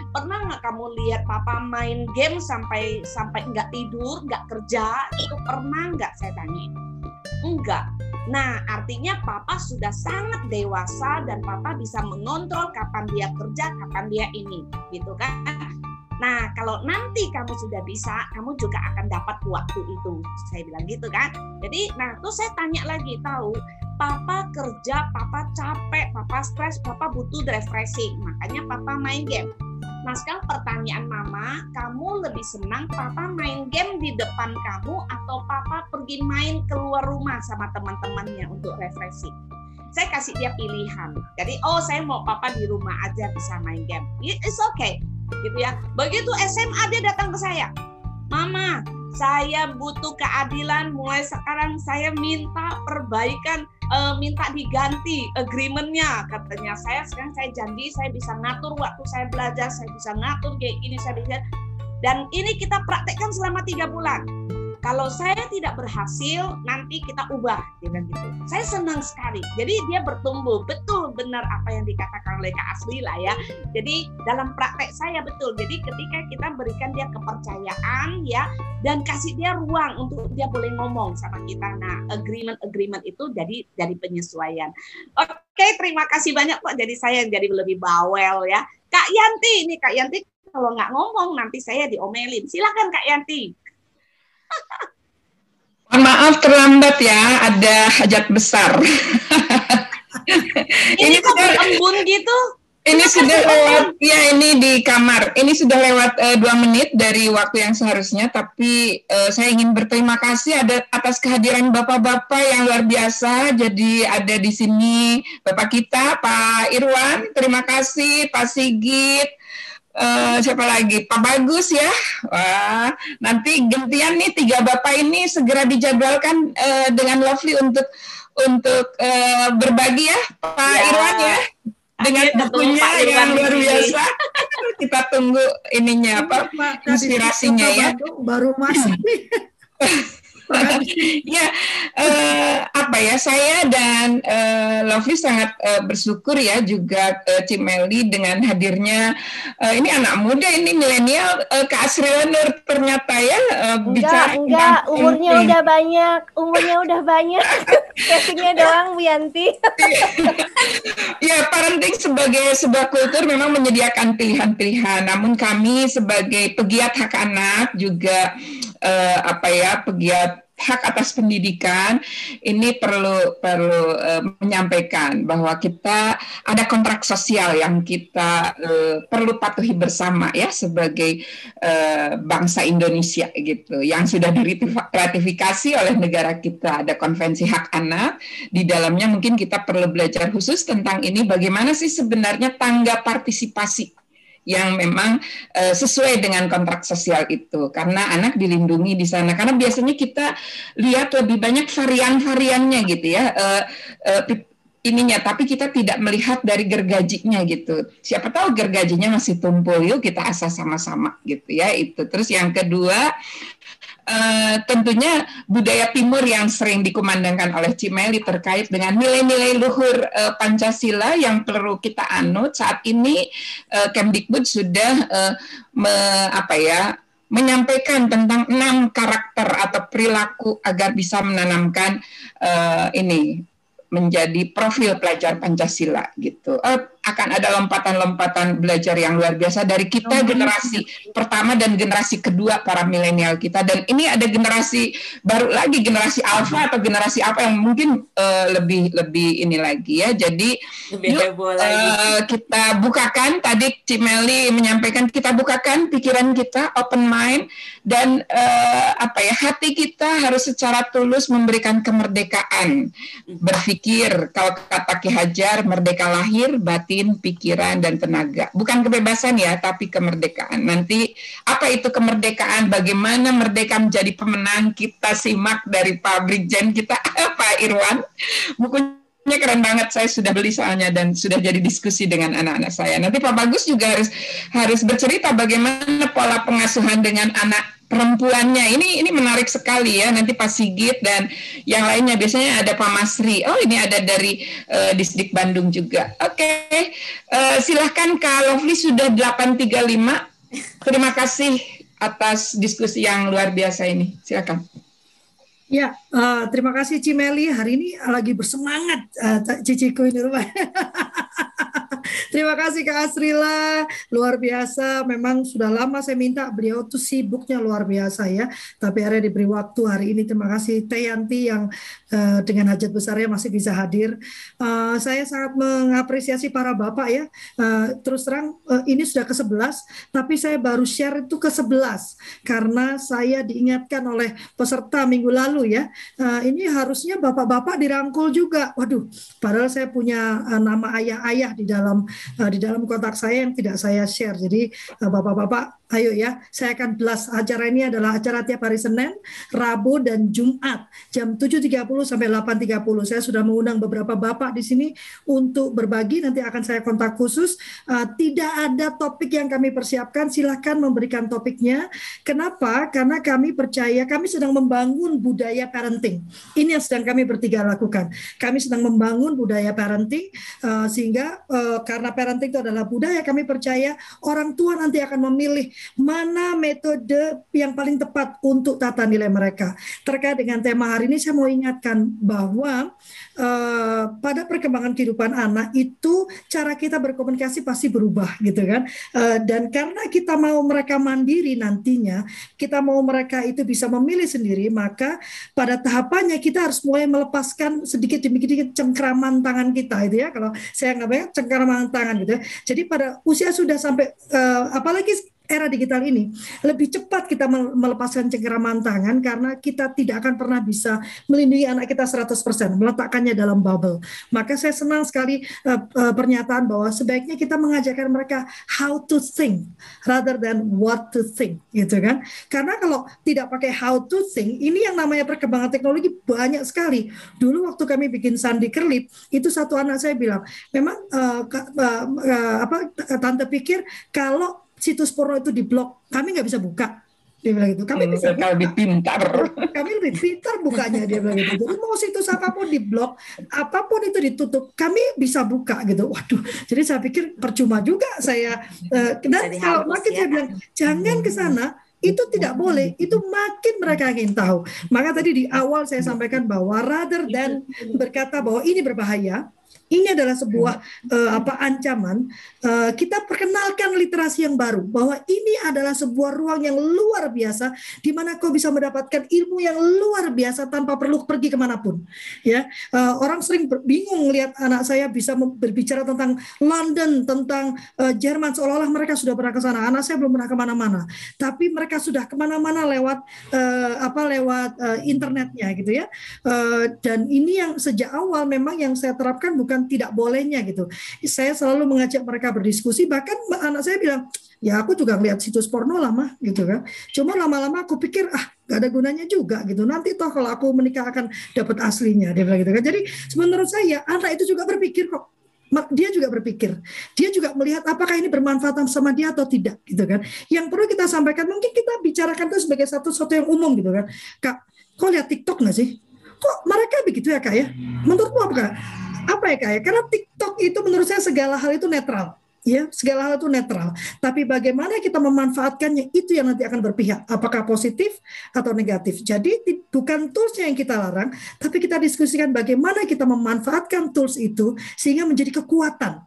Pernah nggak kamu lihat papa main game sampai sampai nggak tidur, nggak kerja? Itu pernah nggak saya tanya? Enggak. Nah, artinya papa sudah sangat dewasa dan papa bisa mengontrol kapan dia kerja, kapan dia ini, gitu kan? Nah, kalau nanti kamu sudah bisa, kamu juga akan dapat waktu itu. Saya bilang gitu kan. Jadi, nah, terus saya tanya lagi, tahu, papa kerja, papa capek, papa stres, papa butuh refreshing. Makanya papa main game. Nah, sekarang pertanyaan mama, kamu lebih senang papa main game di depan kamu atau papa pergi main keluar rumah sama teman-temannya untuk refreshing? Saya kasih dia pilihan. Jadi, oh saya mau papa di rumah aja bisa main game. It's okay gitu ya. Begitu SMA dia datang ke saya, Mama, saya butuh keadilan. Mulai sekarang saya minta perbaikan, eh, minta diganti agreementnya. Katanya saya sekarang saya janji saya bisa ngatur waktu saya belajar, saya bisa ngatur kayak gini, saya bisa. Dan ini kita praktekkan selama tiga bulan. Kalau saya tidak berhasil, nanti kita ubah, dia bilang gitu. Saya senang sekali. Jadi dia bertumbuh, betul benar apa yang dikatakan oleh Kak Asli lah ya. Jadi dalam praktek saya betul. Jadi ketika kita berikan dia kepercayaan ya dan kasih dia ruang untuk dia boleh ngomong sama kita. Nah, agreement-agreement itu jadi dari penyesuaian. Oke, terima kasih banyak kok. Jadi saya yang jadi lebih bawel ya. Kak Yanti, ini Kak Yanti kalau nggak ngomong nanti saya diomelin. Silakan Kak Yanti. Mohon maaf terlambat ya, ada hajat besar. Ini, Ini sudah- embun gitu? Ini sudah lewat, ya ini di kamar. Ini sudah lewat eh, dua menit dari waktu yang seharusnya, tapi eh, saya ingin berterima kasih ada atas kehadiran bapak-bapak yang luar biasa. Jadi ada di sini bapak kita, Pak Irwan, terima kasih, Pak Sigit, Eh, siapa lagi? Pak Bagus ya. Wah, nanti gantian nih tiga bapak ini segera dijadwalkan eh, dengan Lovely untuk untuk eh, berbagi ya, Pak Ya. Irwan ya. Dengan Akhirnya bukunya yang luar biasa. Kita tunggu ininya apa Pak, tadi inspirasinya ya. Baru masuk. ya eh, apa ya saya dan eh, Lovely sangat eh, bersyukur ya juga eh, Cimeli dengan hadirnya eh, ini anak muda ini milenial eh, Kak Nur ternyata ya eh, Enggak, bicara enggak, umurnya udah banyak, umurnya udah banyak. Casingnya doang Bu Yanti. Ya, parenting sebagai sebuah kultur memang menyediakan pilihan-pilihan. Namun kami sebagai pegiat hak anak juga eh, apa ya, pegiat hak atas pendidikan ini perlu perlu eh, menyampaikan bahwa kita ada kontrak sosial yang kita eh, perlu patuhi bersama ya sebagai eh, bangsa Indonesia gitu. Yang sudah diratifikasi oleh negara kita ada konvensi hak anak di dalamnya mungkin kita perlu belajar khusus tentang ini bagaimana sih sebenarnya tangga partisipasi yang memang eh, sesuai dengan kontrak sosial itu. Karena anak dilindungi di sana. Karena biasanya kita lihat lebih banyak varian-variannya gitu ya. Eh, pi- ininya. Tapi kita tidak melihat dari gergajinya gitu. Siapa tahu gergajinya masih tumpul yuk kita asah sama-sama gitu ya itu. Terus yang kedua eh, tentunya budaya timur yang sering dikumandangkan oleh Cimeli terkait dengan nilai-nilai luhur eh, Pancasila yang perlu kita anut saat ini eh, Kemdikbud sudah eh, me- apa ya menyampaikan tentang enam karakter atau perilaku agar bisa menanamkan eh, ini menjadi profil pelajar Pancasila gitu. Eh, akan ada lompatan-lompatan belajar yang luar biasa dari kita generasi pertama dan generasi kedua para milenial kita. Dan ini ada generasi baru lagi generasi alpha atau generasi apa yang mungkin eh, lebih lebih ini lagi ya. Jadi Lebih Yuk. Eh, kita bukakan. Tadi Cimeli menyampaikan kita bukakan pikiran kita open mind dan eh, apa ya hati kita harus secara tulus memberikan kemerdekaan. Berpikir kalau kata Ki Hajar merdeka lahir batin pikiran dan tenaga. Bukan kebebasan ya tapi kemerdekaan. Nanti apa itu kemerdekaan? Bagaimana merdeka menjadi pemenang? Kita simak dari Pak Brigjen kita. Pak Irwan? Bukunya keren banget. Saya sudah beli soalnya dan sudah jadi diskusi dengan anak-anak saya. Nanti Pak Bagus juga harus harus bercerita bagaimana pola pengasuhan dengan anak perempuannya. Ini ini menarik sekali ya. Nanti Pak Sigit dan yang lainnya biasanya ada Pak Masri. Oh, ini ada dari eh, Disdik Bandung juga. Oke. Eh, silahkan Kak Lovely sudah 835. Terima kasih atas diskusi yang luar biasa ini. Silakan. Ya, eh, terima kasih Cimeli. Hari ini lagi bersemangat eh, ciciku ini rupanya. Terima kasih Kak Asrila, luar biasa. Memang sudah lama saya minta beliau tuh sibuknya luar biasa ya. Tapi akhirnya diberi waktu hari ini. Terima kasih Teh Yanti yang eh, dengan hajat besarnya masih bisa hadir. Eh, saya sangat mengapresiasi para bapak ya. Eh, terus terang eh, ini sudah ke-11, tapi saya baru share itu ke-11 karena saya diingatkan oleh peserta minggu lalu ya. Eh, ini harusnya bapak-bapak dirangkul juga. Waduh, padahal saya punya eh, nama ayah-ayah di dalam eh, di dalam kontak saya yang tidak saya share. Jadi eh, bapak-bapak ayo ya, saya akan belas acara ini adalah acara tiap hari Senin, Rabu dan Jumat jam 7.30 sampai 8.30. Saya sudah mengundang beberapa bapak di sini untuk berbagi nanti akan saya kontak khusus. Eh, tidak ada topik yang kami persiapkan, silahkan memberikan topiknya. Kenapa? Karena kami percaya kami sedang membangun budaya parenting. Ini yang sedang kami bertiga lakukan. Kami sedang membangun budaya parenting eh, sehingga eh, karena parenting itu adalah budaya kami percaya orang tua nanti akan memilih mana metode yang paling tepat untuk tata nilai mereka. Terkait dengan tema hari ini saya mau ingatkan bahwa eh, pada perkembangan kehidupan anak itu cara kita berkomunikasi pasti berubah gitu kan. Eh, dan karena kita mau mereka mandiri nantinya, kita mau mereka itu bisa memilih sendiri, maka pada tahapannya kita harus mulai melepaskan sedikit demi sedikit cengkraman tangan kita itu ya. Kalau saya nggak banyak cengkraman tangan gitu ya. Jadi pada usia sudah sampai eh, apalagi era digital ini lebih cepat kita melepaskan cengkeraman tangan karena kita tidak akan pernah bisa melindungi anak kita 100% meletakkannya dalam bubble. Maka saya senang sekali uh, uh, pernyataan bahwa sebaiknya kita mengajarkan mereka how to think rather than what to think gitu kan. Karena kalau tidak pakai how to think, ini yang namanya perkembangan teknologi banyak sekali. Dulu waktu kami bikin sandi kerlip, itu satu anak saya bilang, memang uh, uh, uh, apa tante pikir kalau situs porno itu diblok, kami nggak bisa buka. Dia bilang gitu. Kami bisa buka. lebih pintar. Kami lebih pintar bukanya dia bilang gitu. Jadi mau situs apa pun diblok, apa pun itu ditutup, kami bisa buka gitu. Waduh. Jadi saya pikir percuma juga saya. Uh, dan kalau makin ya. saya bilang jangan ke sana itu tidak boleh itu makin mereka ingin tahu maka tadi di awal saya sampaikan bahwa rather than berkata bahwa ini berbahaya ini adalah sebuah uh, apa ancaman. Uh, kita perkenalkan literasi yang baru bahwa ini adalah sebuah ruang yang luar biasa di mana kau bisa mendapatkan ilmu yang luar biasa tanpa perlu pergi ke mana pun. Ya, uh, orang sering bingung lihat anak saya bisa berbicara tentang London, tentang uh, Jerman seolah-olah mereka sudah pernah ke sana. Anak saya belum pernah ke mana-mana, tapi mereka sudah ke mana-mana lewat uh, apa lewat uh, internetnya gitu ya. Uh, dan ini yang sejak awal memang yang saya terapkan bukan bukan tidak bolehnya gitu. Saya selalu mengajak mereka berdiskusi, bahkan anak saya bilang, ya aku juga ngeliat situs porno lama gitu kan. Cuma lama-lama aku pikir ah gak ada gunanya juga gitu. Nanti toh kalau aku menikah akan dapat aslinya dia bilang gitu kan. Jadi menurut saya anak itu juga berpikir kok dia juga berpikir, dia juga melihat apakah ini bermanfaat sama dia atau tidak, gitu kan. Yang perlu kita sampaikan, mungkin kita bicarakan itu sebagai satu satu yang umum, gitu kan. Kak, kok lihat TikTok nggak sih? Kok mereka begitu ya kak ya? Menurutmu apa kak? Apa ya kak ya? Karena TikTok itu menurut saya segala hal itu netral. Ya segala hal itu netral. Tapi bagaimana kita memanfaatkannya itu yang nanti akan berpihak. Apakah positif atau negatif. Jadi bukan toolsnya yang kita larang tapi kita diskusikan bagaimana kita memanfaatkan tools itu sehingga menjadi kekuatan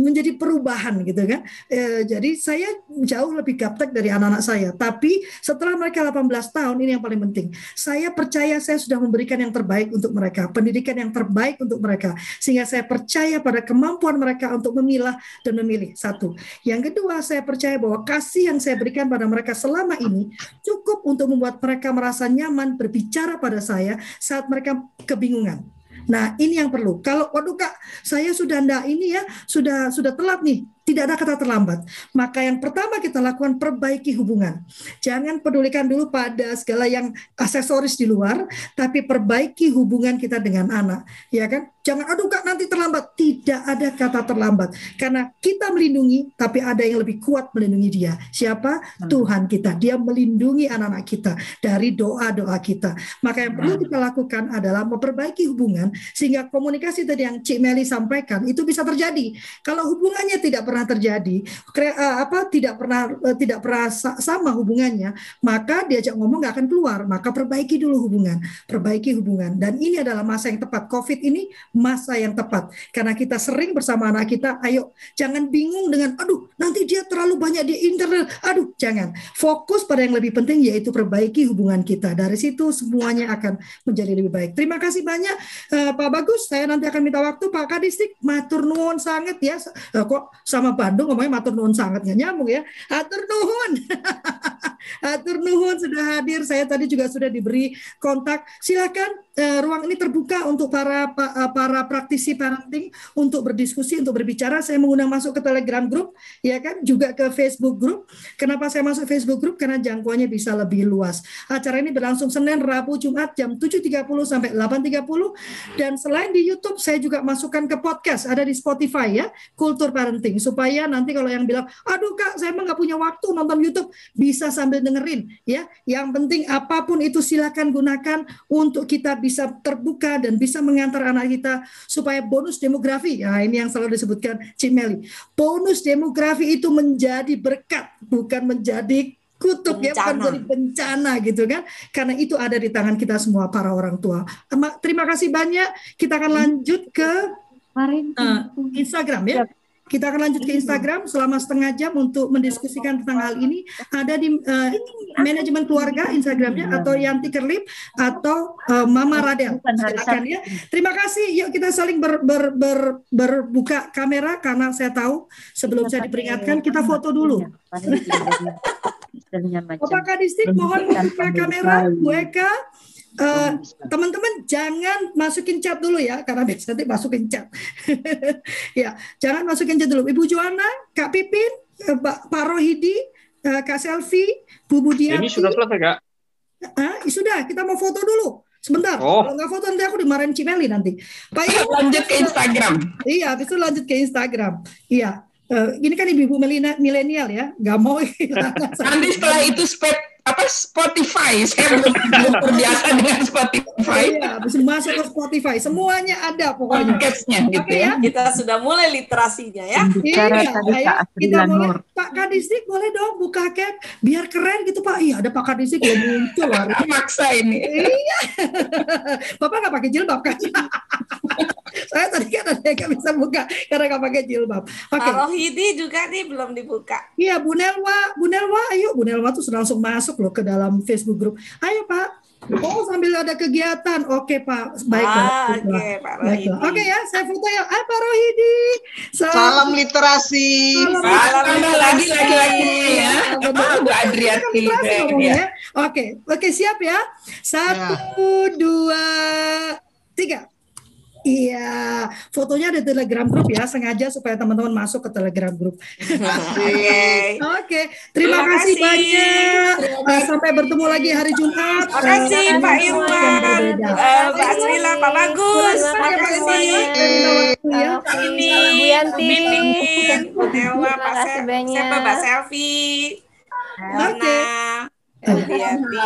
menjadi perubahan gitu kan. E, jadi saya jauh lebih gaptek dari anak-anak saya. Tapi setelah mereka 18 tahun ini yang paling penting. Saya percaya saya sudah memberikan yang terbaik untuk mereka, pendidikan yang terbaik untuk mereka. Sehingga saya percaya pada kemampuan mereka untuk memilah dan memilih. Satu. Yang kedua, saya percaya bahwa kasih yang saya berikan pada mereka selama ini cukup untuk membuat mereka merasa nyaman berbicara pada saya saat mereka kebingungan. Nah, ini yang perlu. Kalau waduh Kak, saya sudah ndak ini ya, sudah sudah telat nih tidak ada kata terlambat. Maka yang pertama kita lakukan perbaiki hubungan. Jangan pedulikan dulu pada segala yang aksesoris di luar, tapi perbaiki hubungan kita dengan anak, ya kan? Jangan aduh Kak nanti terlambat. Tidak ada kata terlambat. Karena kita melindungi tapi ada yang lebih kuat melindungi dia. Siapa? Hmm. Tuhan kita. Dia melindungi anak-anak kita dari doa-doa kita. Maka yang perlu hmm. kita lakukan adalah memperbaiki hubungan sehingga komunikasi tadi yang Cik Meli sampaikan itu bisa terjadi. Kalau hubungannya tidak pernah terjadi, eh, apa tidak pernah eh, tidak pernah sama hubungannya, maka diajak ngomong nggak akan keluar. Maka perbaiki dulu hubungan, perbaiki hubungan. Dan ini adalah masa yang tepat. COVID ini masa yang tepat karena kita sering bersama anak kita. Ayo, jangan bingung dengan, aduh nanti dia terlalu banyak di internet. Aduh, jangan. Fokus pada yang lebih penting yaitu perbaiki hubungan kita. Dari situ semuanya akan menjadi lebih baik. Terima kasih banyak uh, Pak Bagus. Saya nanti akan minta waktu Pak Kadistik. Matur nuwun sangat ya. Uh, kok sama sama Bandung ngomongnya matur nuhun sangat nggak nyambung ya. Atur nuhun. Atur nuhun sudah hadir. Saya tadi juga sudah diberi kontak. Silakan uh, ruang ini terbuka untuk para uh, para praktisi parenting untuk berdiskusi, untuk berbicara. Saya mengundang masuk ke Telegram group, ya kan, juga ke Facebook group. Kenapa saya masuk Facebook group? Karena jangkauannya bisa lebih luas. Acara ini berlangsung Senin, Rabu, Jumat jam 7.30 sampai 8.30 dan selain di YouTube saya juga masukkan ke podcast ada di Spotify ya, Kultur Parenting supaya nanti kalau yang bilang, aduh kak, saya emang nggak punya waktu nonton YouTube, bisa sambil dengerin ya. Yang penting apa pun itu silakan gunakan untuk kita bisa terbuka dan bisa mengantar anak kita supaya bonus demografi. Ya ini yang selalu disebutkan Cimeli. Bonus demografi itu menjadi berkat, bukan menjadi kutub bencana. ya bukan jadi bencana gitu kan karena itu ada di tangan kita semua para orang tua terima kasih banyak kita akan lanjut ke uh, Instagram ya kita akan lanjut ke Instagram selama setengah jam untuk mendiskusikan tentang hal ini. Ada di uh, manajemen keluarga Instagramnya atau Yanti Kerlip atau uh, Mama Radel. Silakan ya. Terima kasih. Yuk kita saling ber, ber, ber, berbuka kamera karena saya tahu sebelum saya diperingatkan kita foto dulu. Bapak Kadistik mohon buka kamera, Bu Eka. Uh, teman-teman jangan masukin chat dulu ya karena biasanya nanti masukin chat. Ya jangan masukin chat dulu. Ibu Joana Kak Pipin uh, Pak Rohidi uh, Kak Selvi Bu Budiati ini sudah selesai kak? Uh, sudah. Kita mau foto dulu. Sebentar. Oh. kalau nggak foto nanti aku dimarahin Cimeli nanti. Pak Ibu. Lanjut ke Instagram. Iya habis itu lanjut ke Instagram. Iya. Uh, ini kan ibu-ibu milenial ya, nggak mau. Nanti setelah itu spek apa Spotify? Saya belum, belum terbiasa dengan Spotify. Iya bisa masuk ke Spotify. Semuanya ada pokoknya. Podcastnya gitu okay, ya. kita sudah mulai literasinya ya. Iya ya. kita mulai Pak Kadistik boleh dong buka cat biar keren gitu Pak. Iya ada Pak Kadistik belum muncul maksa ini. Iya. Bapak nggak pakai jilbab kan saya tadi kan ada yang bisa buka karena nggak pakai jilbab oke okay. Pak Rohidi juga nih belum dibuka iya Bu Nelwa Bu Nelwa ayo Bu Nelwa tuh langsung masuk loh ke dalam Facebook grup. Ayo Pak. Oh sambil ada kegiatan, oke Pak, baiklah. Ah, oke okay, Pak Rohidi. Oke okay, ya, saya foto ya. Ah Pak Rohidi. Salam, Salam literasi. Salam, Salam literasi. lagi lagi lagi ya. Oh, Bu Adriati. Ya. Oke, oke siap ya. Satu, ya. dua, tiga. Iya, fotonya ada Telegram grup ya, sengaja supaya teman-teman masuk ke Telegram grup. Oke, okay. terima, terima kasih, kasih banyak. Terima Sampai bertemu lagi hari Jumat. Terima kasih uh, Pak Irwan, uh, Pak Srila, Pak Bagus. Terima kasih. Ya. Ini Bu Yanti, Bu Dewa, Pak Siapa Pak Selfie, Oke. Okay.